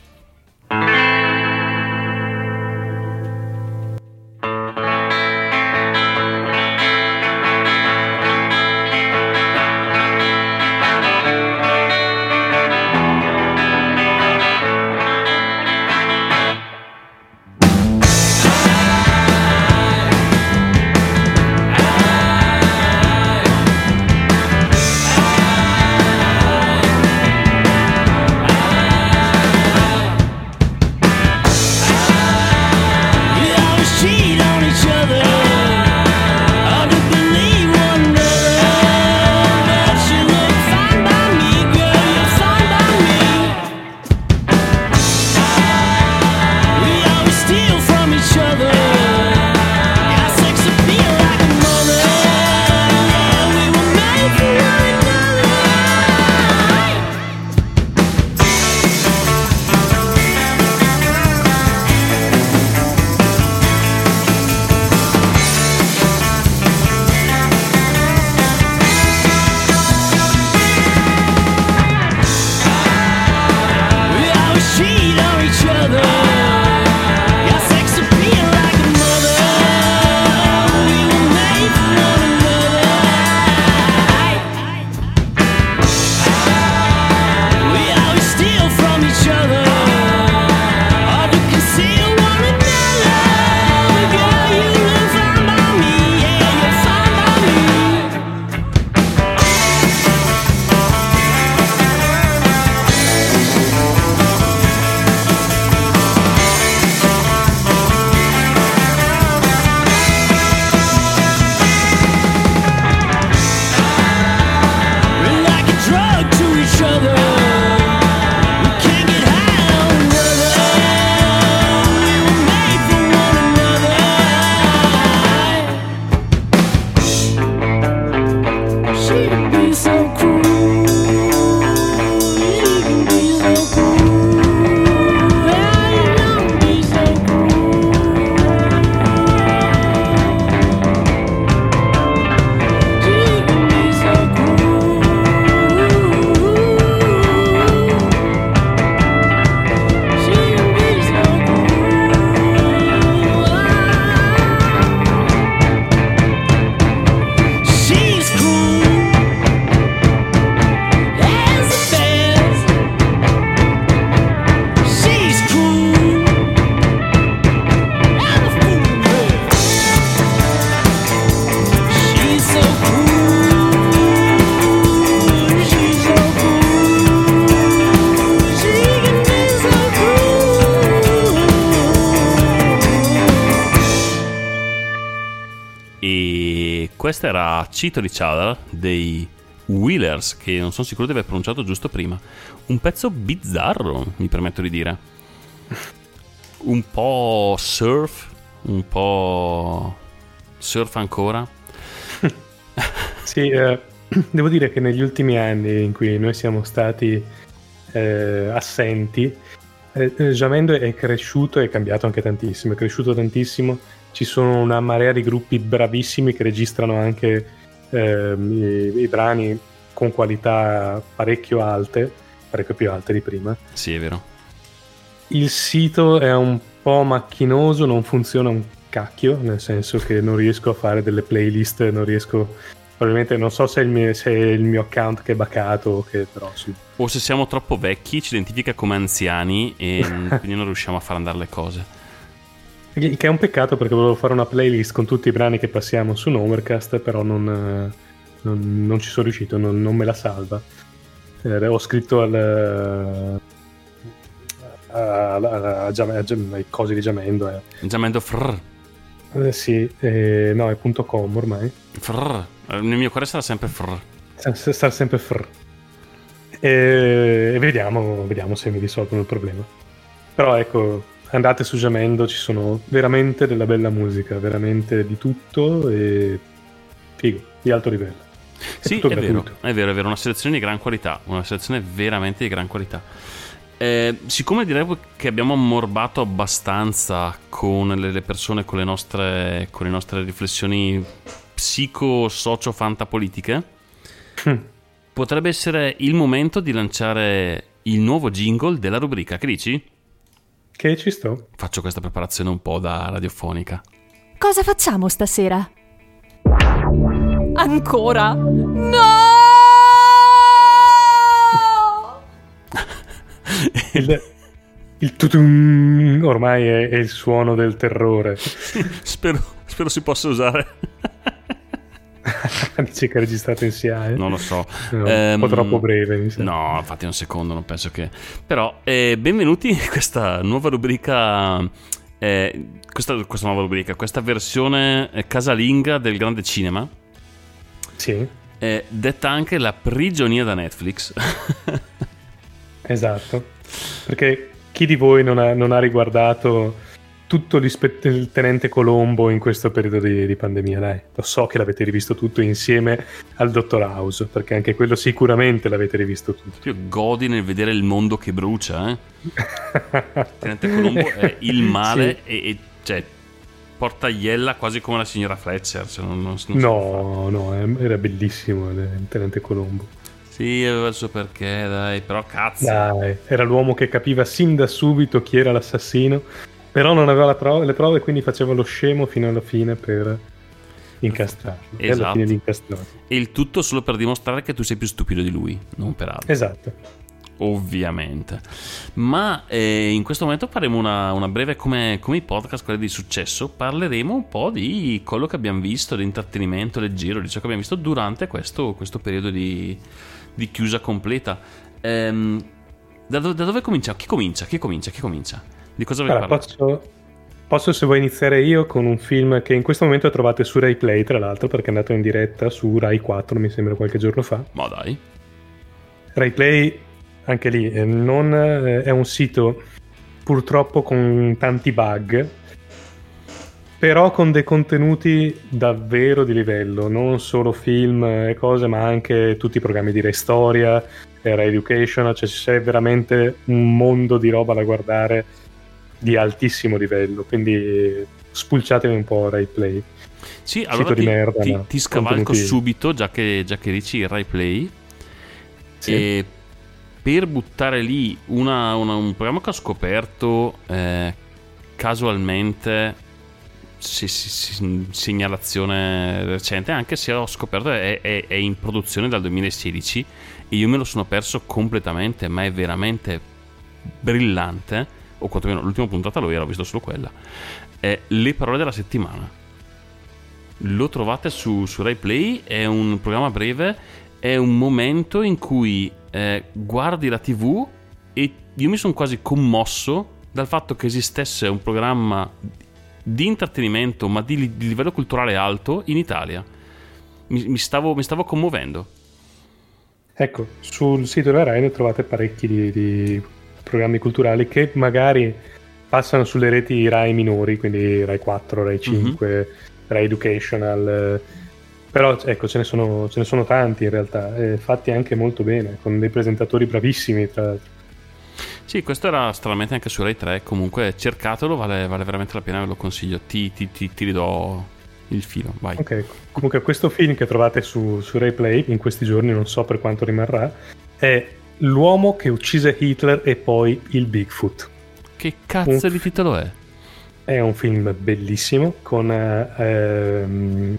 Questa era Cito Chowder dei Wheelers, che non sono sicuro di aver pronunciato giusto prima. Un pezzo bizzarro, mi permetto di dire. Un po' surf, un po' surf ancora. sì, eh, devo dire che negli ultimi anni in cui noi siamo stati eh, assenti, eh, Jamendo è cresciuto e cambiato anche tantissimo, è cresciuto tantissimo. Ci sono una marea di gruppi bravissimi che registrano anche ehm, i, i, brani con qualità parecchio alte, parecchio più alte di prima. Sì, è vero. Il sito è un po' macchinoso, non funziona un cacchio, nel senso che non riesco a fare delle playlist, non riesco Probabilmente non so se è il mio, se è il mio account che è bacato, che però sì. O se siamo troppo vecchi, ci identifica come anziani e quindi non riusciamo a far andare le cose. Che è un peccato perché volevo fare una playlist con tutti i brani che passiamo su Nomercast, però non, non, non ci sono riuscito, non, non me la salva. Eh, ho scritto al, a, a, a, ai cosi di Giamendo. Eh. Giamendo frr. Eh, sì, eh, no, è .com ormai. Frr. Nel mio cuore sarà sempre frr. Sarà sempre frr. E, e vediamo, vediamo se mi risolvono il problema. Però ecco, andate su Jamendo, ci sono veramente della bella musica, veramente di tutto e figo, di alto livello. È sì, è vero, è vero, è vero, una selezione di gran qualità, una selezione veramente di gran qualità. Eh, siccome direi che abbiamo ammorbato abbastanza con le persone, con le nostre, con le nostre riflessioni psico-socio-fantapolitiche, mm. potrebbe essere il momento di lanciare il nuovo jingle della rubrica. Che dici? Che ci sto. Faccio questa preparazione un po' da radiofonica. Cosa facciamo stasera? Ancora? No! il, il tutum ormai è, è, il suono del terrore. spero, spero si possa usare. Dice che è registrato in SIA. Eh? Non lo so. No, um, un po' ehm, troppo breve. Mi. No, infatti un secondo, non penso che... Però, eh, benvenuti in questa nuova rubrica... Eh, questa, questa, nuova rubrica, questa versione eh, casalinga del grande cinema. Sì. Eh, detta anche la prigionia da Netflix. esatto. Perché chi di voi non ha, non ha riguardato tutto il Tenente Colombo in questo periodo di, di, pandemia, dai. Lo so che l'avete rivisto tutto insieme al Dottor House, perché anche quello sicuramente l'avete rivisto tutto. Io godi nel vedere il mondo che brucia, eh. Tenente Colombo è il male sì. e, e cioè, porta iella quasi come la signora Fletcher. Cioè non, non, non no, no, era bellissimo il Tenente Colombo. Sì, aveva il suo perché, dai, però cazzo. Dai, era l'uomo che capiva sin da subito chi era l'assassino però non aveva prova, le prove, quindi faceva lo scemo fino alla fine per incastrarlo. Esatto. E esatto. E il tutto solo per dimostrare che tu sei più stupido di lui, non per altro. Esatto. Ovviamente. Ma eh, in questo momento faremo una, una breve, come, come, i podcast, quelli di successo, parleremo un po' di quello che abbiamo visto, di intrattenimento leggero, di ciò che abbiamo visto durante questo, questo periodo di, di, chiusa completa. Ehm, da, do, da dove cominciamo? Chi comincia? Chi comincia? Chi comincia? Di cosa vuoi allora, posso, posso, se vuoi iniziare io con un film che in questo momento trovate su Rai Play, tra l'altro, perché è andato in diretta su Rai 4, mi sembra qualche giorno fa. Ma dai. Rai Play, anche lì, eh, non eh, è un sito purtroppo con tanti bug, però con dei contenuti davvero di livello, non solo film e cose, ma anche tutti i programmi di Restoria, Rai Education, cioè c'è veramente un mondo di roba da guardare di altissimo livello, quindi spulciatevi un po' Rai Play. Sì, allora ti, merda, ti, ti scavalco subito, già che, già che dici Rai Play, sì. e per buttare lì una, una, un programma che ho scoperto eh, casualmente, se, se, segnalazione recente, anche se ho scoperto è, è, è in produzione dal 2016 e io me lo sono perso completamente, ma è veramente brillante o quantomeno l'ultima puntata lo era, ho visto solo quella, è Le parole della settimana. Lo trovate su, su Rai Play, è un programma breve, è un momento in cui eh, guardi la tv e io mi sono quasi commosso dal fatto che esistesse un programma di intrattenimento, ma di, di livello culturale alto in Italia. Mi, mi, stavo, mi, stavo, commuovendo. Ecco, sul sito della Rai ne trovate parecchi di, di programmi culturali che magari passano sulle reti Rai minori, quindi Rai 4, Rai 5, mm-hmm. Rai Educational. Però ecco, ce ne, sono, ce ne sono tanti in realtà, eh, fatti anche molto bene, con dei presentatori bravissimi tra l'altro. Sì, questo era stranamente anche su Rai 3. Comunque cercatelo, vale, vale veramente la pena, ve lo consiglio. Ti, ti, ti, ti ridò il filo, vai. Ok, comunque questo film che trovate su, su Rai Play in questi giorni, non so per quanto rimarrà, è L'uomo che uccise Hitler e poi il Bigfoot. Che cazzo un... di titolo è? È un film bellissimo con ehm,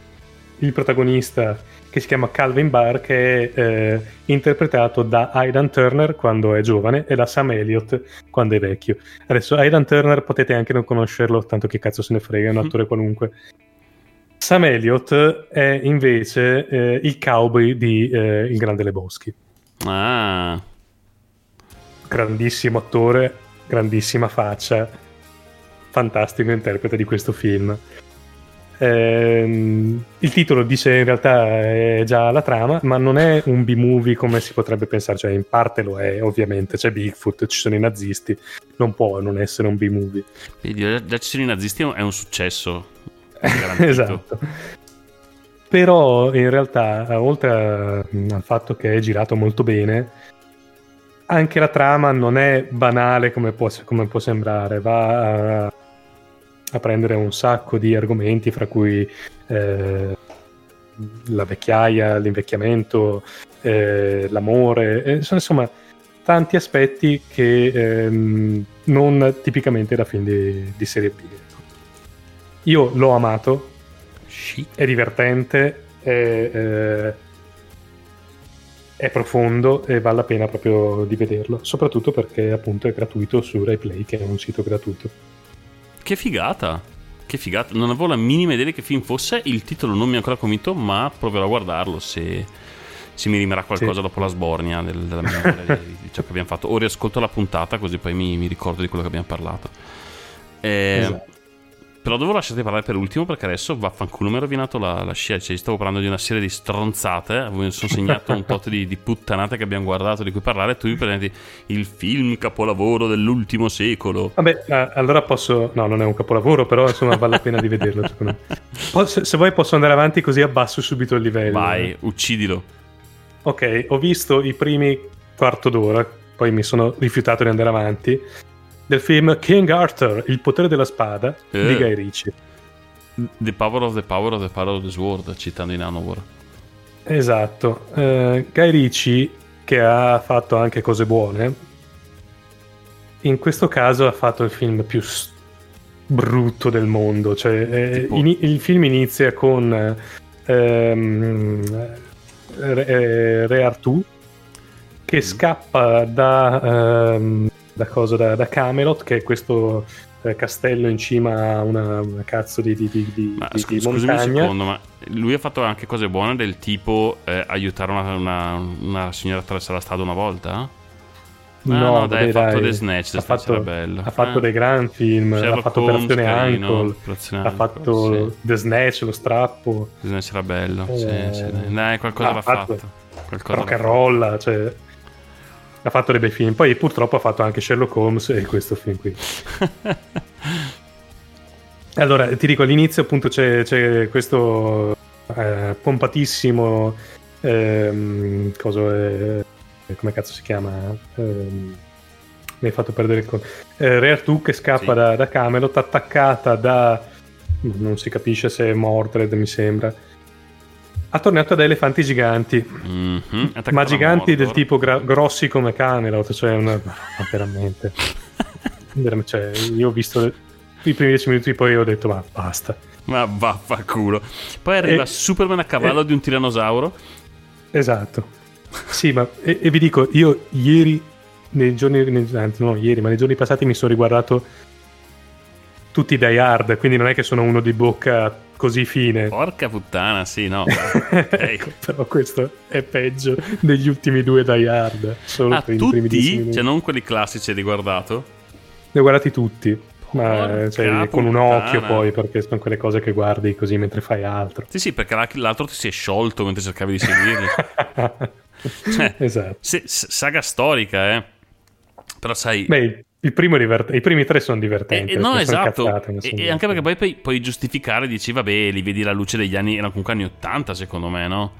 il protagonista che si chiama Calvin Barr che è eh, interpretato da Aidan Turner quando è giovane e da Sam Elliott quando è vecchio. Adesso Aidan Turner potete anche non conoscerlo, tanto che cazzo se ne frega, è un attore qualunque. Sam Elliott è invece eh, il cowboy di eh, Il Grande Lebowski. Ah. Grandissimo attore, grandissima faccia, fantastico interprete di questo film. Ehm, il titolo dice in realtà è già la trama, ma non è un B-movie come si potrebbe pensare, cioè in parte lo è, ovviamente, c'è Bigfoot, ci sono i nazisti, non può non essere un B-movie. Quindi già ci sono i nazisti è un successo. esatto. Però in realtà, oltre al fatto che è girato molto bene, anche la trama non è banale come può, come può sembrare, va a a prendere un sacco di argomenti, fra cui eh, la vecchiaia, l'invecchiamento, eh, l'amore, eh, sono insomma tanti aspetti che ehm, non tipicamente da film di, di serie B. Ecco. Io l'ho amato, è divertente, è, eh, è, profondo e vale la pena proprio di vederlo, soprattutto perché appunto è gratuito su RaiPlay, che è un sito gratuito. Che figata! Che figata! Non avevo la minima idea di che film fosse. Il titolo non mi ha ancora convinto, ma proverò a guardarlo se, se mi rimarrà qualcosa sì. dopo la sbornia del, della memoria di, di, ciò che abbiamo fatto. O riascolto la puntata così poi mi, mi ricordo di quello che abbiamo parlato. Eh, esatto. Però devo lasciarti parlare per ultimo perché adesso vaffanculo mi ha rovinato la, la scia. Cioè, stavo parlando di una serie di stronzate. Mi sono segnato un tot di, di, puttanate che abbiamo guardato di cui parlare. Tu mi prendi il film capolavoro dell'ultimo secolo. Vabbè, eh, allora posso. No, non è un capolavoro, però insomma vale la pena di vederlo. Se, se vuoi, posso andare avanti così abbasso subito il livello. Vai, uccidilo. Ok, ho visto i primi quarto d'ora. Poi mi sono rifiutato di andare avanti del film King Arthur, Il potere della spada eh. di Guy Ritchie. The Power of the Power of the Power of the Sword, citando i Nanowar. Esatto. Uh, Guy Ritchie, che ha fatto anche cose buone, in questo caso ha fatto il film più st- brutto del mondo. Cioè, eh, in- il film inizia con ehm, Re-, Re Artù che mm. scappa da... Ehm, da, cosa, da, da Camelot, che è questo eh, castello in cima a una, una cazzo di, di, di, di, ma, di scu- montagna. un secondo, ma lui ha fatto anche cose buone del tipo eh, aiutare una, una, una, signora a attraversare la strada una volta? No, ah, no, dai, ha fatto The Snatch, The ha fatto, bello. Ha fatto eh. dei gran film, Sherlock ha fatto Holmes, Operazione Uncle, ha fatto sì. The Snatch, lo strappo. The Snatch era bello, eh, sì, sì. Dai, qualcosa l'ha fatto. fatto. Qualcosa rock and roll, cioè ha fatto dei bei film. Poi purtroppo ha fatto anche Sherlock Holmes e questo film qui. allora, ti dico, all'inizio appunto c'è, c'è questo eh, pompatissimo... Ehm, cosa è, come cazzo si chiama? Ehm, mi hai fatto perdere il conto. Eh, Re Artù che scappa sì. da, da Camelot, attaccata da... non si capisce se è Mordred, mi sembra ha tornato da elefanti giganti, mm-hmm. ma giganti del tipo gra- grossi come Camelot, cioè una... Ma veramente. cioè, io ho visto i primi dieci minuti, poi ho detto, ma basta. Ma vaffanculo. Poi arriva e, Superman a cavallo e, di un tirannosauro. Esatto. Sì, ma e, e vi dico, io ieri, nei giorni, nei, anzi no ieri, ma nei giorni passati mi sono riguardato tutti i Die Hard, quindi non è che sono uno di bocca così fine. Porca puttana, sì, no. ecco, però questo è peggio degli ultimi due Die Hard. Solo ah, per tutti? I primi cioè non quelli classici hai riguardato? Li ho guardati tutti. Ma cioè, Porca con un occhio poi, perché sono quelle cose che guardi così mentre fai altro. Sì, sì, perché l'al- l'altro ti si è sciolto mentre cercavi di seguirli. Cioè, esatto. se- saga storica, eh. Però sai... Beh, divert- i primi tre sono divertenti. eh, no, esatto. cazzate, E, anche perché poi puoi, puoi giustificare, dici, vabbè, li vedi alla luce degli anni, erano comunque anni 80, secondo me, no?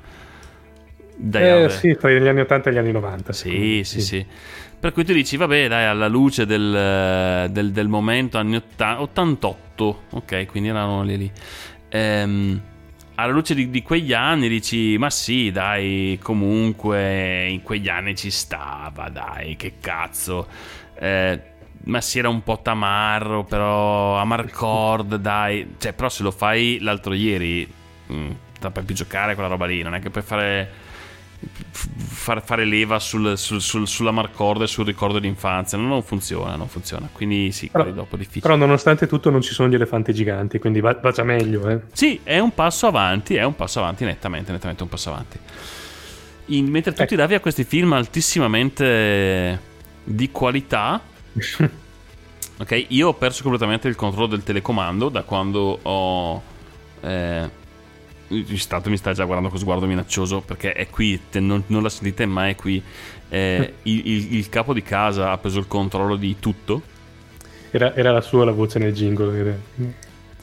Dai, Eh, vabbè. sì, tra gli anni 80 e gli anni 90. secondo Sì, me, sì, sì. Per cui tu dici, vabbè, dai, alla luce del, del- del momento anni 80, 88, ok, quindi erano lì lì. Ehm, alla luce di, di quegli anni dici, ma sì, dai, comunque in quegli anni ci stava, dai, che cazzo. Eh, ma sì, era un po' tamarro, però Amarcord, dai. Cioè, però se lo fai l'altro ieri, mh, la puoi più giocare quella roba lì, non è che puoi fare far- fare leva sul, sul, sul, sulla Marcord e sul ricordo d'infanzia. No, non funziona, non funziona. Quindi sì, Però- dopo difficili. Però nonostante tutto non ci sono gli elefanti giganti, quindi va, va già meglio. Eh. Sì, è un passo avanti, è un passo avanti, nettamente, nettamente un passo avanti. In- mentre tu Ecco. ti davi a questi film altissimamente di qualità, ok, io ho perso completamente il controllo del telecomando da quando ho... Eh, stato mi sta già guardando con sguardo minaccioso perché è qui, te- non, non la sentite ma è qui. Eh, il, il- il capo di casa ha preso il controllo di tutto. Era, era la sua la voce nel jingle. era-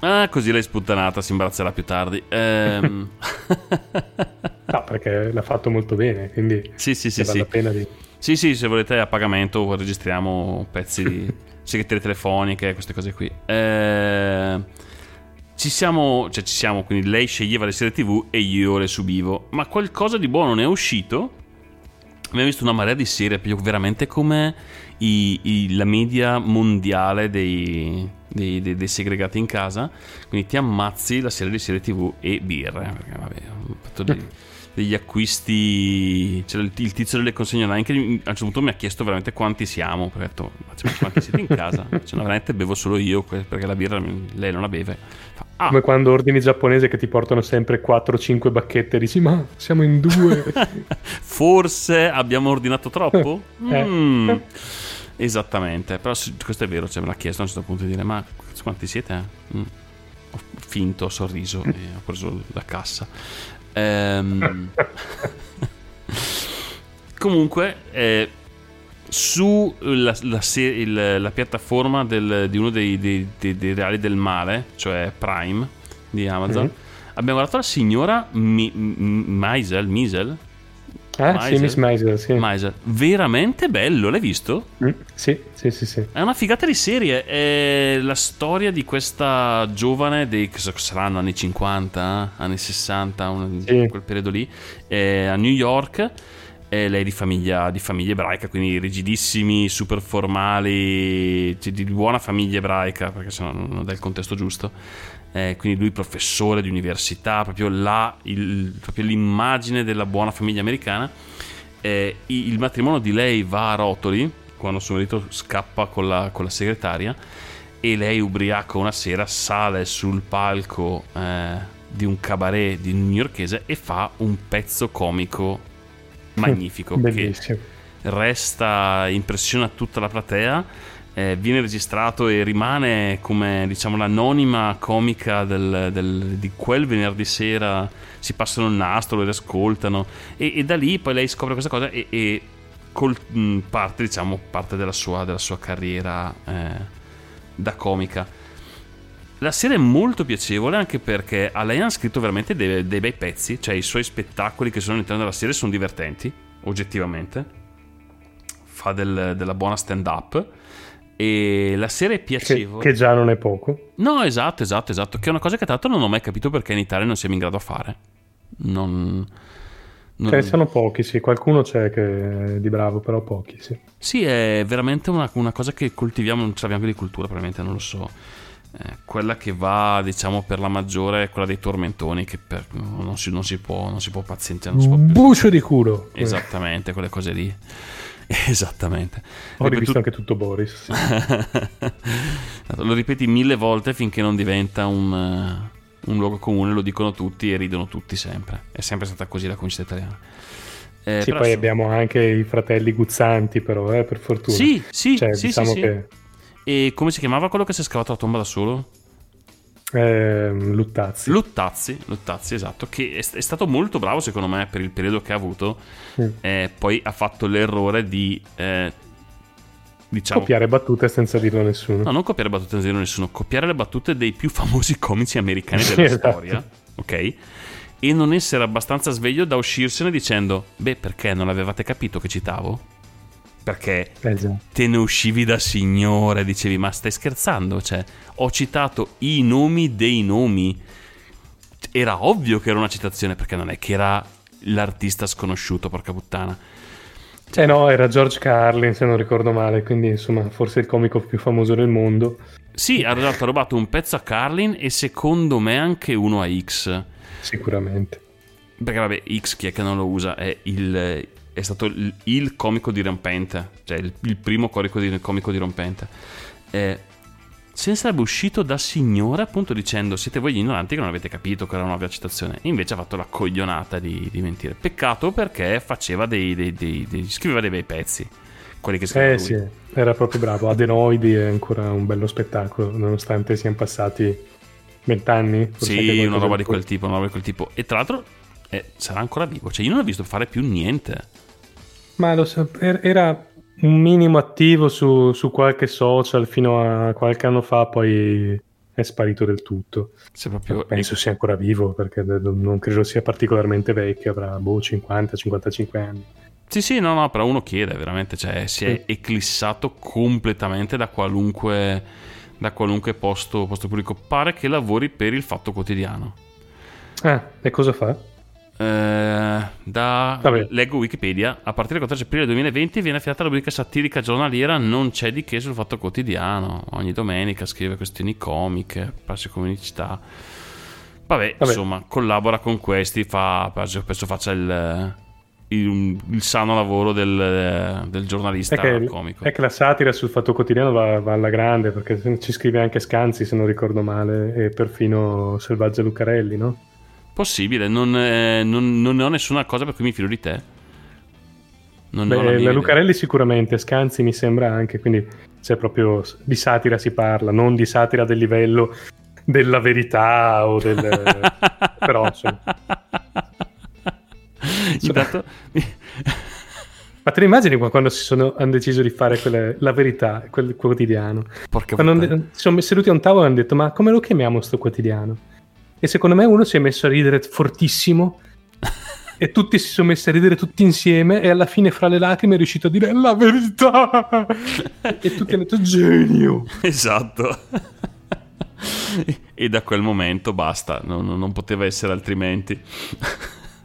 Ah, così l'hai sputtanata, si imbarazzerà più tardi. Ehm, No, perché l'ha fatto molto bene, quindi sì, sì, sì, vale sì. la pena di... Sì, sì, se volete a pagamento registriamo pezzi di segreterie telefoniche, queste cose qui. Eh, ci siamo, cioè ci siamo, quindi lei sceglieva le serie tv e io le subivo. Ma qualcosa di buono ne è uscito. Abbiamo visto una marea di serie, veramente come i- i- la media mondiale dei, dei- dei- dei segregati in casa. Quindi ti ammazzi la serie di serie tv e birre. Perché vabbè, ho fatto dei- degli acquisti. C'era il, il tizio delle consegne online che a un certo punto mi ha chiesto veramente quanti siamo. Perché ho detto, "Ma cioè, quanti siete in casa? Cioè, no, veramente bevo solo io perché la birra lei non la beve. Ah, Come quando ordini giapponese che ti portano sempre 4-5 bacchette e dici ma siamo in due. Forse abbiamo ordinato troppo? Eh. Mm. Esattamente, però questo è vero, cioè, me l'ha chiesto a un certo punto di dire ma quanti siete? Mm. Ho finto, ho sorriso e ho preso la cassa. Ehm, Comunque, eh, su la, il- la piattaforma del- di uno dei, dei- dei- dei reali del male, cioè Prime di Amazon, Mhm. abbiamo guardato la signora Mi- M- Maisel, Miesel, Meisel? sì, Miss Meisel, sì. Meisel. Veramente bello, l'hai visto? Mm, sì, sì, sì, sì. È una figata di serie. È la storia di questa giovane dei saranno anni 50, anni 60, un- Sì. quel periodo lì, eh, a New York. E lei di famiglia, di famiglia ebraica, quindi rigidissimi, super formali, cioè di buona famiglia ebraica, perché sennò non non dà il contesto giusto. Eh, quindi lui professore di università, proprio, la, il- proprio l'immagine della buona famiglia americana. Eh, il matrimonio di lei va a rotoli quando suo marito scappa con la, con la segretaria e lei ubriaca una sera sale sul palco eh, di un cabaret di newyorkese e fa un pezzo comico magnifico che Bellissimo. resta impressiona tutta la platea eh, viene registrato e rimane come diciamo l'anonima comica del- del- di quel venerdì sera si passano il nastro lo riascoltano e, e da lì poi lei scopre questa cosa e, e col- mh, parte diciamo parte della sua, della sua carriera eh, da comica la serie è molto piacevole anche perché a lei hanno scritto veramente dei, dei bei pezzi, cioè i suoi spettacoli che sono all'interno della serie sono divertenti, oggettivamente. Fa del- della buona stand-up. E la serie è Che, piacevole. che già non è poco. No, esatto, esatto, esatto. Che è una cosa che tra l'altro non ho mai capito perché in Italia non siamo in grado a fare. Non. non- Ce ne sono pochi, sì. Qualcuno c'è che è di bravo, però pochi, sì. Sì, è veramente una, una cosa che coltiviamo, non ce l'abbiamo di cultura, probabilmente, non lo so. Eh, quella che va, diciamo, per la maggiore è quella dei tormentoni, che per- non, si, non si può, non si può pazienza, non si può più. bucio di culo. Esattamente, quelle cose lì. Esattamente. Ho rivisto Ripetu- anche tutto Boris. sì. lo ripeti mille volte finché non diventa un, eh, un luogo comune, lo dicono tutti e ridono tutti sempre. È sempre stata così la comunità italiana. Eh, sì, poi su- abbiamo anche i fratelli guzzanti, però, eh, per fortuna. Sì, sì, Cioè, sì, diciamo sì, sì. che E come si chiamava quello che si è scavato la tomba da solo? Eh, Luttazzi. Luttazzi, Luttazzi, esatto, che è, è, stato molto bravo secondo me per il periodo che ha avuto. Mm. Eh, poi ha fatto l'errore di... Eh, diciamo... Copiare battute senza dirlo a nessuno. No, non copiare battute senza dirlo a nessuno, copiare le battute dei più famosi comici americani della esatto. storia, ok? E non essere abbastanza sveglio da uscirsene dicendo, beh, perché non avevate capito che citavo? Perché esatto. te ne uscivi da signore, dicevi ma stai scherzando? Cioè, ho citato i nomi dei nomi. Era ovvio che era una citazione perché non è che era l'artista sconosciuto, porca puttana. Cioè, no, era George Carlin, se non ricordo male, quindi insomma, forse il comico più famoso del mondo. Sì, ha rubato un pezzo a Carlin e secondo me anche uno a X. Sicuramente. Perché vabbè, X chi è che non lo usa? È il, è stato il, il comico dirompente, cioè il, il primo comico, di, comico dirompente. Eh, se ne sarebbe uscito da signore appunto dicendo siete voi gli ignoranti che non avete capito che era una nuova citazione. E invece ha fatto la coglionata di, di mentire. Peccato perché faceva dei, dei, dei, dei, scriveva dei bei pezzi. Quelli che scriveva Eh lui. sì, era proprio bravo. Adenoidi è ancora un bello spettacolo, nonostante siano passati vent'anni. Sì, una roba di quel tipo, una roba di quel tipo. E tra l'altro eh, sarà ancora vivo. Cioè io non l'ho visto fare più niente. Ma lo so, er-, era un minimo attivo su, su, qualche social fino a qualche anno fa, poi è sparito del tutto. Proprio... Penso sia ancora vivo perché non credo sia particolarmente vecchio, avrà boh, 50-55 anni. Sì, sì, no, no, però uno chiede veramente, cioè si è sì. eclissato completamente da qualunque, da qualunque posto, posto pubblico. Pare che lavori per il Fatto Quotidiano. Ah, e cosa fa? Eh, da Vabbè. leggo Wikipedia. A partire dal 14 aprile 2020 viene affidata la rubrica satirica giornaliera non c'è di che sul fatto quotidiano. Ogni domenica scrive questioni comiche passi comunicità Vabbè, Vabbè, insomma collabora con questi fa, penso faccia il, il, il sano lavoro del, del giornalista è che, comico. è che la satira sul fatto quotidiano va, va, alla grande perché ci scrive anche Scanzi se non ricordo male e perfino Selvaggia Lucarelli no? Possibile, non, eh, non, non, ho nessuna cosa per cui mi fido di te. Non Beh, la, la Lucarelli sicuramente, Scanzi mi sembra anche, quindi c'è proprio di satira si parla, non di satira del livello della verità o del... però insomma... Intanto... Ma te ne immagini quando si sono, hanno deciso di fare quelle, la verità, quel quotidiano? Porca quando si sono seduti a un tavolo e hanno detto ma come lo chiamiamo sto quotidiano? E secondo me uno si è messo a ridere fortissimo. e tutti si sono messi a ridere tutti insieme. E alla fine, fra le lacrime, è riuscito a dire la verità. e tutti hanno detto genio. Esatto. e da quel momento basta, non, non poteva essere altrimenti.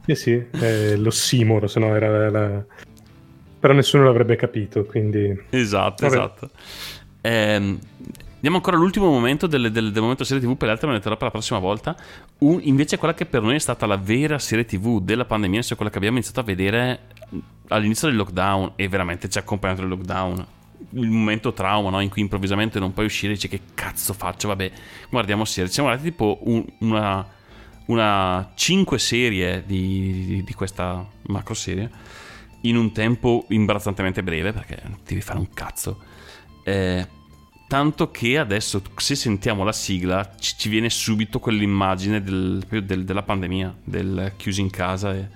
Eh sì, è l'ossimoro, se no era la... Però nessuno l'avrebbe capito, quindi... Esatto, Vabbè. esatto. Ehm, Andiamo ancora all'ultimo momento del, del, del momento serie TV, per l'altro me ne terrò per la prossima volta. Un, invece quella che per noi è stata la vera serie TV della pandemia, cioè quella che abbiamo iniziato a vedere all'inizio del lockdown e veramente ci ha accompagnato il lockdown. Il momento trauma, no? In cui improvvisamente non puoi uscire e dici che cazzo faccio? Vabbè, guardiamo serie. Siamo guardati tipo un, una, una 5 serie di, di, di questa macro serie in un tempo imbarazzantemente breve perché devi fare un cazzo. Eh, Tanto che adesso, se sentiamo la sigla, ci, ci viene subito quell'immagine del, del, della pandemia, del chiuso in casa, e,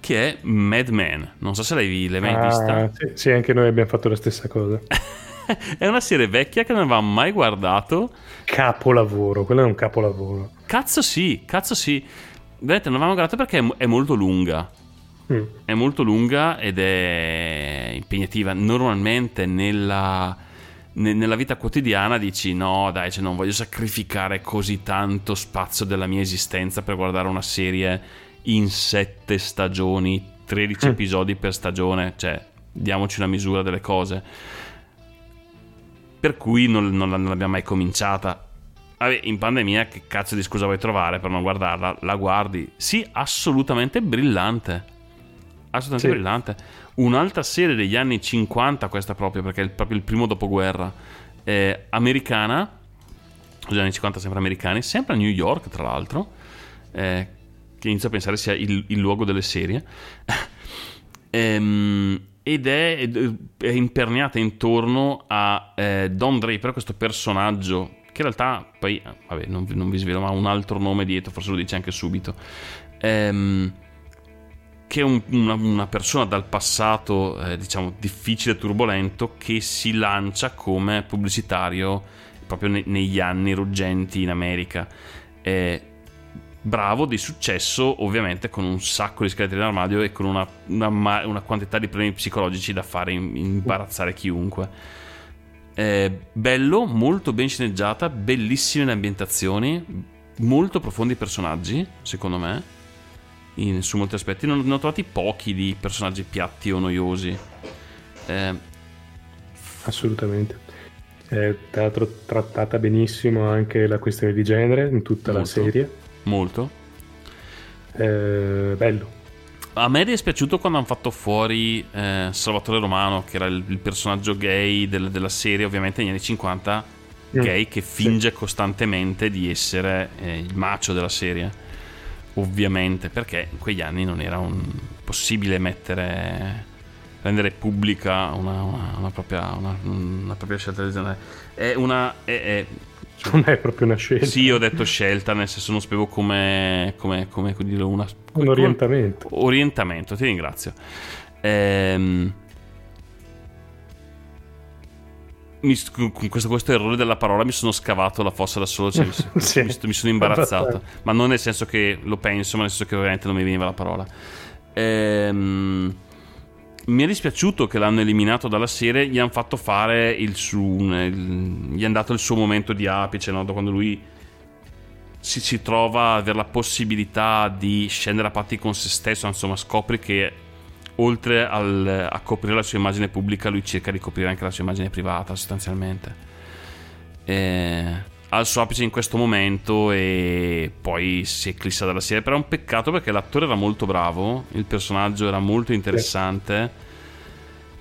che è Mad Men. Non so se l'hai, l'hai mai ah, vista. Sì, sì, anche noi abbiamo fatto la stessa cosa. è una serie vecchia che non avevamo mai guardato. Capolavoro, quello è un capolavoro. Cazzo sì, cazzo sì. Vedete, non avevamo guardato perché è, è molto lunga. Mm. È molto lunga ed è impegnativa. Normalmente nella nella vita quotidiana dici no dai cioè non voglio sacrificare così tanto spazio della mia esistenza per guardare una serie in sette stagioni 13 mm. episodi per stagione cioè diamoci una misura delle cose per cui non, non, non l'abbiamo mai cominciata Vabbè, in pandemia che cazzo di scusa vuoi trovare per non guardarla? La guardi? Sì, assolutamente brillante. Assolutamente sì. brillante un'altra serie degli anni 50, questa proprio perché è il, proprio il primo dopoguerra, eh, americana, degli anni 50 sempre americani, sempre a New York tra l'altro, eh, che inizio a pensare sia il, il luogo delle serie, ehm, ed è, è imperniata intorno a eh, Don Draper, questo personaggio che in realtà poi, vabbè, non, non vi svelo, ma ha un altro nome dietro, forse lo dice anche subito. Ehm, che un, una, una, persona dal passato, eh, diciamo, difficile e turbolento, che si lancia come pubblicitario proprio ne, negli anni ruggenti in America. Eh, bravo, di successo, ovviamente con un sacco di scheletri in armadio e con una, una, una quantità di problemi psicologici da fare imbarazzare chiunque. Eh, bello, molto ben sceneggiata, bellissime le ambientazioni, molto profondi i personaggi, secondo me in, su molti aspetti. Non, ne ho trovati pochi di personaggi piatti o noiosi. Eh, Assolutamente. È tra l'altro trattata benissimo anche la questione di genere in tutta molto, la serie. Molto. Eh, bello. A me è dispiaciuto quando hanno fatto fuori eh, Salvatore Romano, che era il, il personaggio gay del, della serie, ovviamente negli anni 50, mm. gay che finge sì. costantemente di essere eh, il macio della serie ovviamente perché in quegli anni non era un, possibile mettere rendere pubblica una, una, una, propria, una propria, scelta genere. È una è, è, non è proprio una scelta. Sì ho detto scelta nel senso non spiego come come, come dire una, un orientamento. orientamento ti ringrazio. Ehm mi, con questo, questo, errore della parola mi sono scavato la fossa da solo, cioè mi, sì, mi, mi, sono imbarazzato, ma non nel senso che lo penso, ma nel senso che ovviamente non mi veniva la parola. Ehm, mi è dispiaciuto che l'hanno eliminato dalla serie, gli hanno fatto fare il suo, gli hanno dato il suo momento di apice, no? quando lui si, si trova ad avere la possibilità di scendere a patti con se stesso, insomma scopri che oltre al, a coprire la sua immagine pubblica, lui cerca di coprire anche la sua immagine privata, sostanzialmente. E, ha il suo apice in questo momento e poi si eclissa dalla serie. Però è un peccato perché l'attore era molto bravo, il personaggio era molto interessante.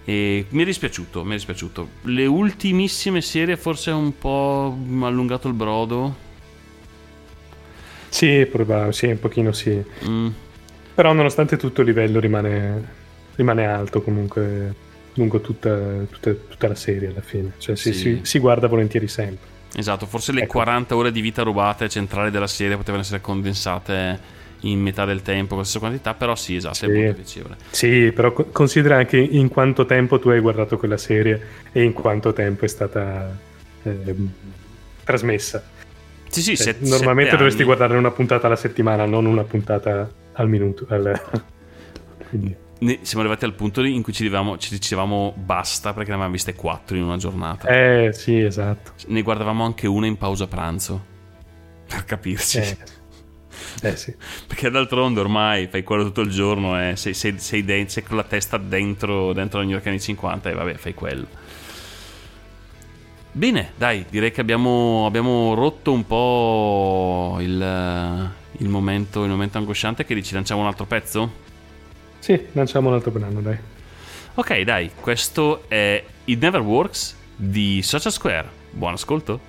E mi è dispiaciuto, mi è dispiaciuto. Le ultimissime serie forse un po' allungato il brodo. Sì, probabile, sì, un pochino sì. Mm. Però nonostante tutto il livello rimane rimane alto comunque lungo tutta, tutta, tutta la serie alla fine, cioè si, sì. si, si guarda volentieri sempre. Esatto, forse le ecco. 40 ore di vita rubate centrali della serie potevano essere condensate in metà del tempo con la stessa quantità, però sì, esatto, sì. è molto piacevole. Sì, però considera anche in quanto tempo tu hai guardato quella serie e in quanto tempo è stata eh, trasmessa. Sì, sì, cioè, set, normalmente dovresti anni. guardare una puntata alla settimana, non una puntata al minuto. Al... Quindi siamo arrivati al punto in cui ci dicevamo, ci dicevamo basta perché ne avevamo viste quattro in una giornata. Eh, sì, esatto. Ne guardavamo anche una in pausa pranzo. Per capirci. Eh, eh sì. perché d'altronde ormai fai quello tutto il giorno e sei, sei, sei, de- sei con la testa dentro, dentro la New York anni 50 e vabbè, fai quello. Bene, dai, direi che abbiamo, abbiamo rotto un po' il, il, momento, il momento angosciante che ci lanciamo un altro pezzo? Sì, lanciamo un altro brano, dai. Ok, dai, questo è It Never Works di Social Square. Buon ascolto.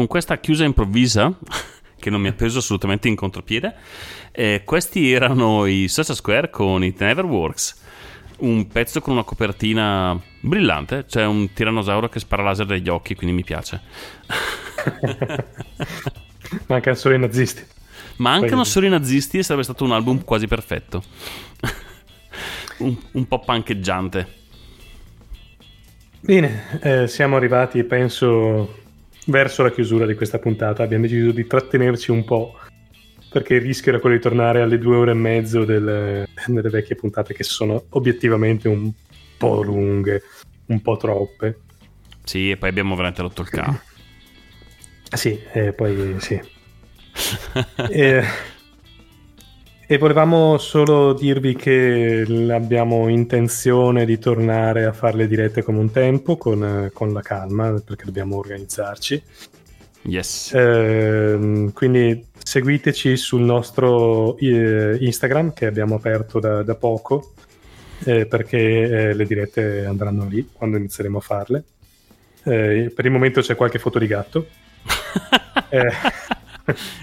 Con questa chiusa improvvisa, che non mi ha preso assolutamente in contropiede, eh, questi erano i Social Square con It Never Works. Un pezzo con una copertina brillante, c'è un tirannosauro che spara laser dagli occhi, quindi mi piace. Mancano solo i nazisti. Mancano solo i nazisti e sarebbe stato un album quasi perfetto. un, un po' pancheggiante. Bene, eh, siamo arrivati, penso, verso la chiusura di questa puntata. Abbiamo deciso di trattenerci un po' perché il rischio era quello di tornare alle due ore e mezzo delle, delle vecchie puntate che sono obiettivamente un po' lunghe, un po' troppe. Sì, e poi abbiamo veramente rotto il cavo. Sì, e poi sì. e, e volevamo solo dirvi che abbiamo intenzione di tornare a fare le dirette come un tempo, con, con la calma, perché dobbiamo organizzarci. Yes. Ehm, quindi seguiteci sul nostro eh, Instagram che abbiamo aperto da, da poco, eh, perché eh, le dirette andranno lì quando inizieremo a farle. Eh, per il momento c'è qualche foto di gatto. Eh.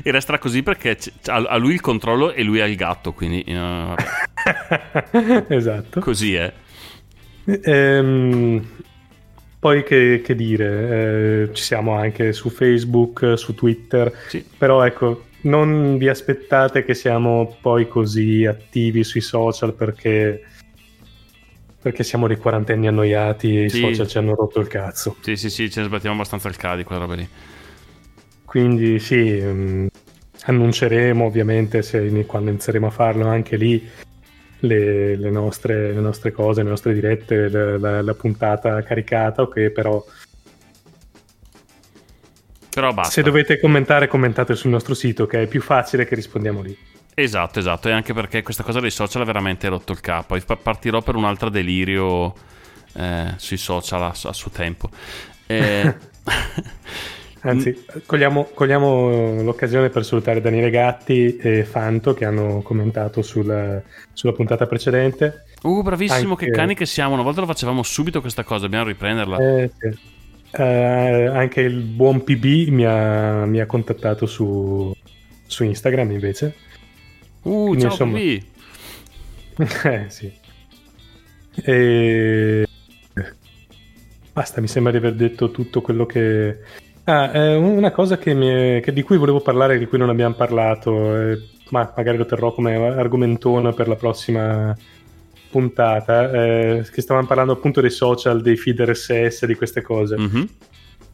E resterà così perché ha lui il controllo e lui ha il gatto, quindi vabbè, esatto. così è. Ehm, poi che, che dire, eh, ci siamo anche su Facebook, su Twitter, Sì. però ecco, non vi aspettate che siamo poi così attivi sui social perché, perché siamo dei quarantenni annoiati e i Sì. social ci hanno rotto il cazzo. Sì, sì, sì, ce ne sbattiamo abbastanza il cadi quella roba lì. Quindi sì, mm, annunceremo ovviamente se, quando inizieremo a farlo anche lì le, le nostre, le nostre cose, le nostre dirette, la, la- la puntata caricata, ok, però Però basta. se dovete commentare commentate sul nostro sito che è più facile che rispondiamo lì. Esatto, esatto, e anche perché questa cosa dei social ha veramente rotto il capo. Partirò per un altro delirio eh, sui social a, a suo tempo. Eh, Anzi, cogliamo, cogliamo l'occasione per salutare Daniele Gatti e Fanto che hanno commentato sulla, sulla puntata precedente. uh, bravissimo, Anche- che cani che siamo. Una volta lo facevamo subito questa cosa, dobbiamo riprenderla. Eh, sì. Eh, anche il buon PB mi ha, mi ha contattato su, su Instagram invece. uh, quindi, ciao insomma- PB. eh, sì. E... Basta, mi sembra di aver detto tutto quello che... Ah, eh, una cosa che mi che- di cui volevo parlare, di cui non abbiamo parlato, eh, ma magari lo terrò come argomentone per la prossima puntata, eh, che stavamo parlando appunto dei social, dei feed RSS, di queste cose. Mhm.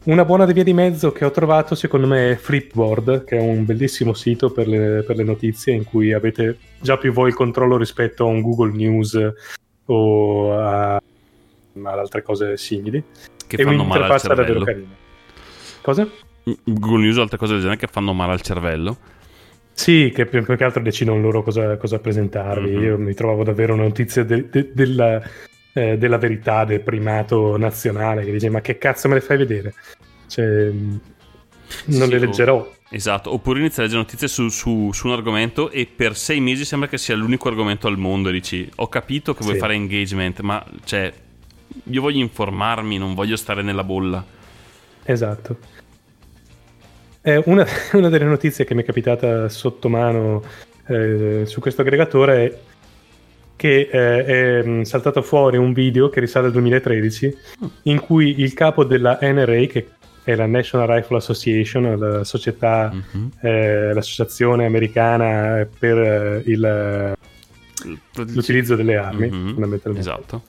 Una buona via di mezzo che ho trovato secondo me è Flipboard, che è un bellissimo sito per le, per le notizie in cui avete già più voi il controllo rispetto a un Google News o a, ad altre cose simili. Che e fanno male al un'interfaccia davvero cervello. carina. Cosa? Google News o altre cose del genere che fanno male al cervello. Sì, che più che altro decidono loro cosa, cosa presentarvi. Mhm. Io mi trovavo davvero una notizia de- de- della, eh, della verità, del primato nazionale, che dice ma che cazzo me le fai vedere? Cioè, mh, non Sì, le leggerò. Esatto, oppure inizi a leggere notizie su, su- su un argomento e per sei mesi sembra che sia l'unico argomento al mondo e dici ho capito che vuoi Sì. fare engagement, ma cioè io voglio informarmi, non voglio stare nella bolla. Esatto. Eh, una, una delle notizie che mi è capitata sotto mano eh, su questo aggregatore è che eh, è mh, saltato fuori un video che risale al 2013 in cui il capo della NRA, che è la National Rifle Association, la società, Mhm. eh, l'associazione americana per eh, il- l'utilizzo delle armi, Mhm. fondamentalmente. Esatto.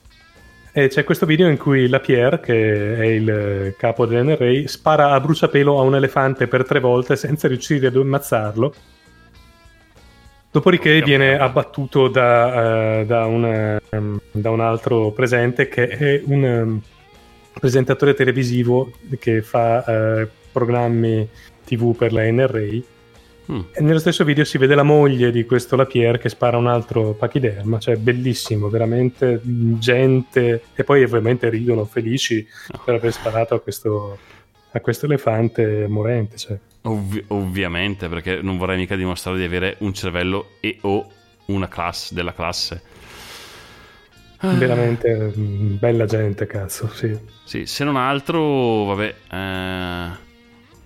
E c'è questo video in cui la Pierre, che è il capo dell'NRA, spara a bruciapelo a un elefante per tre volte senza riuscire ad ammazzarlo. Dopodiché viene abbattuto da, eh, da un, ehm, da un altro presente che è un ehm, presentatore televisivo che fa eh, programmi TV per la NRA. Mm. Nello stesso video si vede la moglie di questo Lapierre che spara un altro pachiderma, cioè bellissimo, veramente gente e poi ovviamente ridono felici per aver sparato a questo, a questo elefante morente. Cioè. Ovvi- ovviamente, perché non vorrei mica dimostrare di avere un cervello e o una classe della classe. Ah. Veramente mh, bella gente, cazzo, sì. Sì, se non altro, vabbè, eh,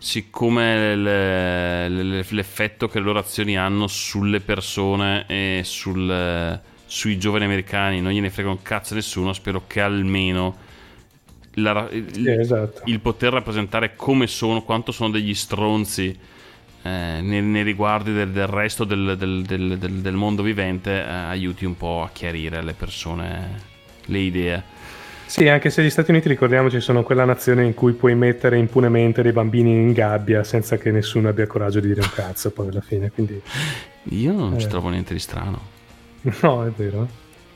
siccome le- le- l'effetto che le loro azioni hanno sulle persone e sul- sui giovani americani non gliene frega un cazzo nessuno, spero che almeno la- il, Sì, esatto. il poter rappresentare come sono, quanto sono degli stronzi eh, nei, nei riguardi del, del resto del, del- del- del- del mondo vivente eh, aiuti un po' a chiarire alle persone le idee. Sì, anche se gli Stati Uniti, ricordiamoci, sono quella nazione in cui puoi mettere impunemente dei bambini in gabbia senza che nessuno abbia coraggio di dire un cazzo poi alla fine. Quindi, Io non ci Eh. trovo niente di strano. no, è vero.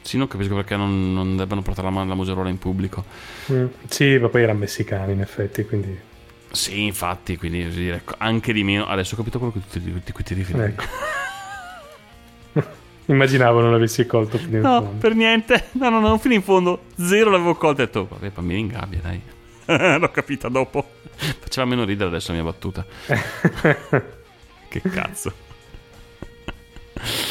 Sì, non capisco perché non, non debbano portare la, la museruola in pubblico. Mm, Sì, ma poi erano messicani in effetti, quindi... Sì, infatti, quindi dire, anche di meno. Adesso ho capito quello ti- di cui ti riferivi. Ecco. Immaginavo non avessi colto fino in No, fondo. per niente. No, no, no, fino in fondo. Zero l'avevo colto e ho detto, vabbè, bambini in gabbia, dai. L'ho capita dopo. Faceva meno ridere adesso la mia battuta. che cazzo.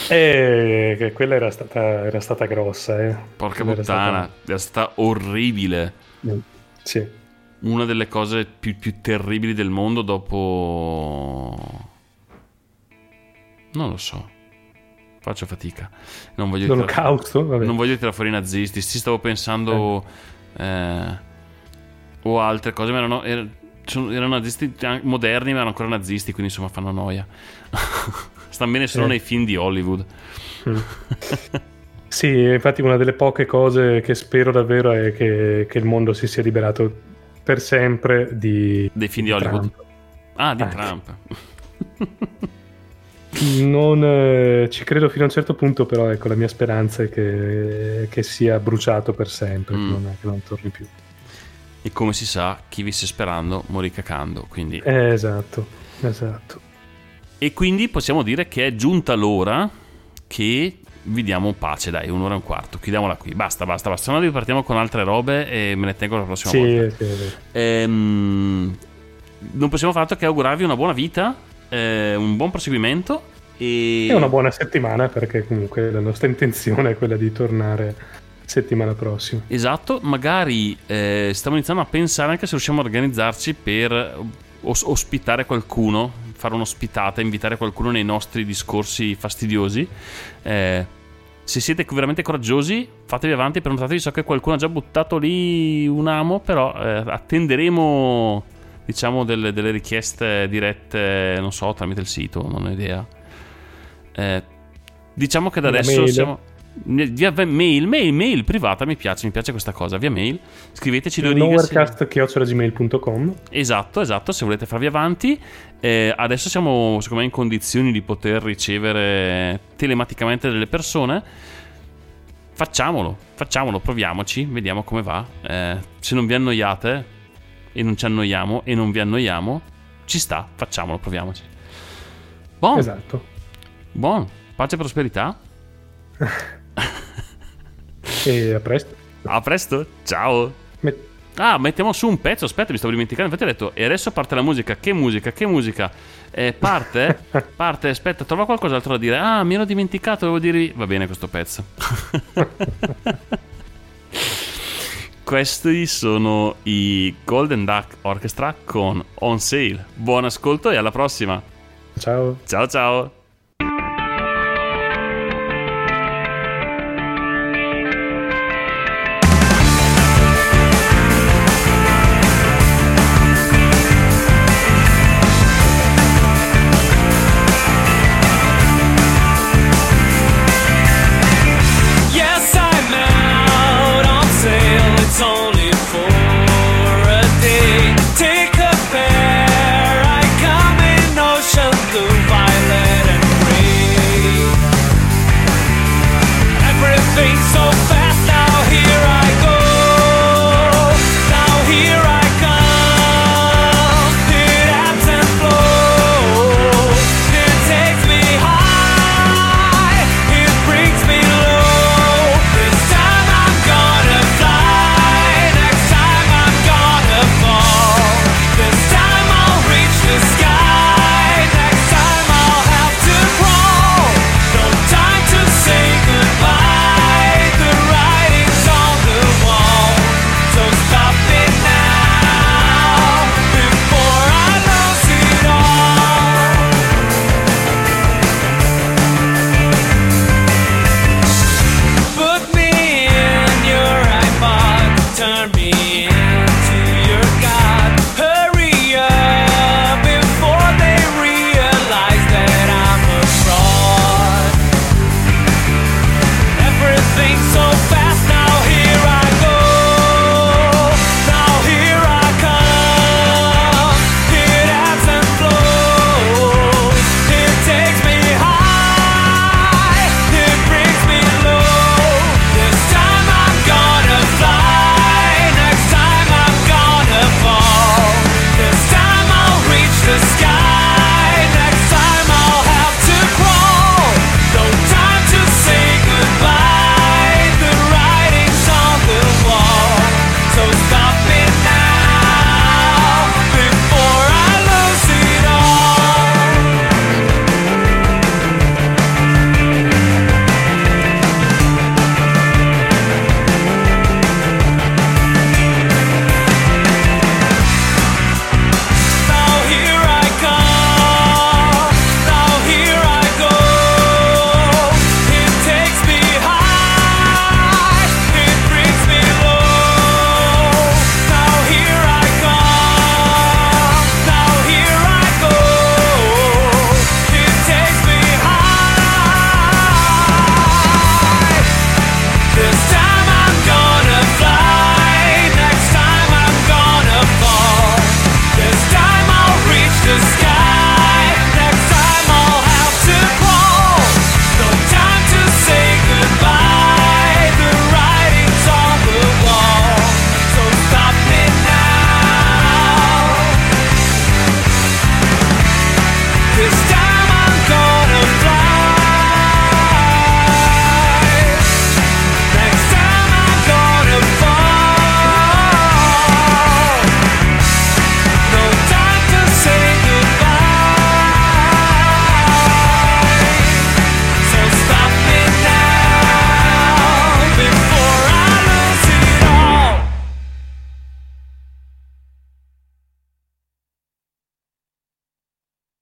E che quella era stata, era stata grossa, eh. Porca Quella era puttana, stata- era stata orribile. Mm, Sì. Una delle cose più, più terribili del mondo dopo... Non lo so. Faccio fatica. Non voglio. L'olocausto? Vabbè. Non voglio tirare fuori i nazisti. Sì, stavo pensando. eh, o altre cose, ma erano, er- erano nazisti moderni, ma erano ancora nazisti, quindi insomma fanno noia. Stanno bene solo Eh. nei film di Hollywood. Sì, infatti una delle poche cose che spero davvero è che, che il mondo si sia liberato per sempre di... Dei film di Hollywood. Trump. Ah, di Anche. Trump. Non eh, ci credo fino a un certo punto, però ecco, la mia speranza è che, che sia bruciato per sempre, Mm. che, non, che non torni più. E come si sa, chi visse sperando morì cacando. Quindi. Eh, esatto, esatto. E quindi possiamo dire che è giunta l'ora che vi diamo pace, dai, un'ora e un quarto. Chiudiamola qui. Basta, basta, basta. Se no ripartiamo con altre robe e me ne tengo la prossima volta. Sì, sì. Ehm, non possiamo fare altro che augurarvi una buona vita, eh, un buon proseguimento e È una buona settimana perché comunque la nostra intenzione è quella di tornare settimana prossima. Esatto, magari eh, stiamo iniziando a pensare anche se riusciamo a organizzarci per os- ospitare qualcuno, fare un'ospitata, invitare qualcuno nei nostri discorsi fastidiosi. Eh, se siete veramente coraggiosi, fatevi avanti, prenotatevi. So che qualcuno ha già buttato lì un amo, però eh, attenderemo, diciamo, delle, delle richieste dirette, non so, tramite il sito, non ho idea. Eh, diciamo che da Via adesso mail. siamo. Via mail, mail, mail privata, mi piace, mi piace questa cosa. Via mail, scriveteci due righe. nowherecast.gmail.com Esatto, esatto, se volete farvi avanti. Eh, adesso siamo, secondo me, in condizioni di poter ricevere telematicamente delle persone. Facciamolo, facciamolo, proviamoci, vediamo come va. Eh, se non vi annoiate e non ci annoiamo e non vi annoiamo, ci sta, facciamolo, proviamoci. Buon, Esatto. Buon, pace e prosperità. E a presto. A presto, ciao. Met- Ah, mettiamo su un pezzo. Aspetta, mi stavo dimenticando. Infatti, ho detto, e adesso parte la musica. Che musica? Che musica? Eh, parte? parte, aspetta, trova qualcos'altro da dire. Ah, mi ero dimenticato, devo dirvi. Va bene questo pezzo. Questi sono i Golden Duck Orchestra con On Sale. Buon ascolto e alla prossima. Ciao. Ciao ciao.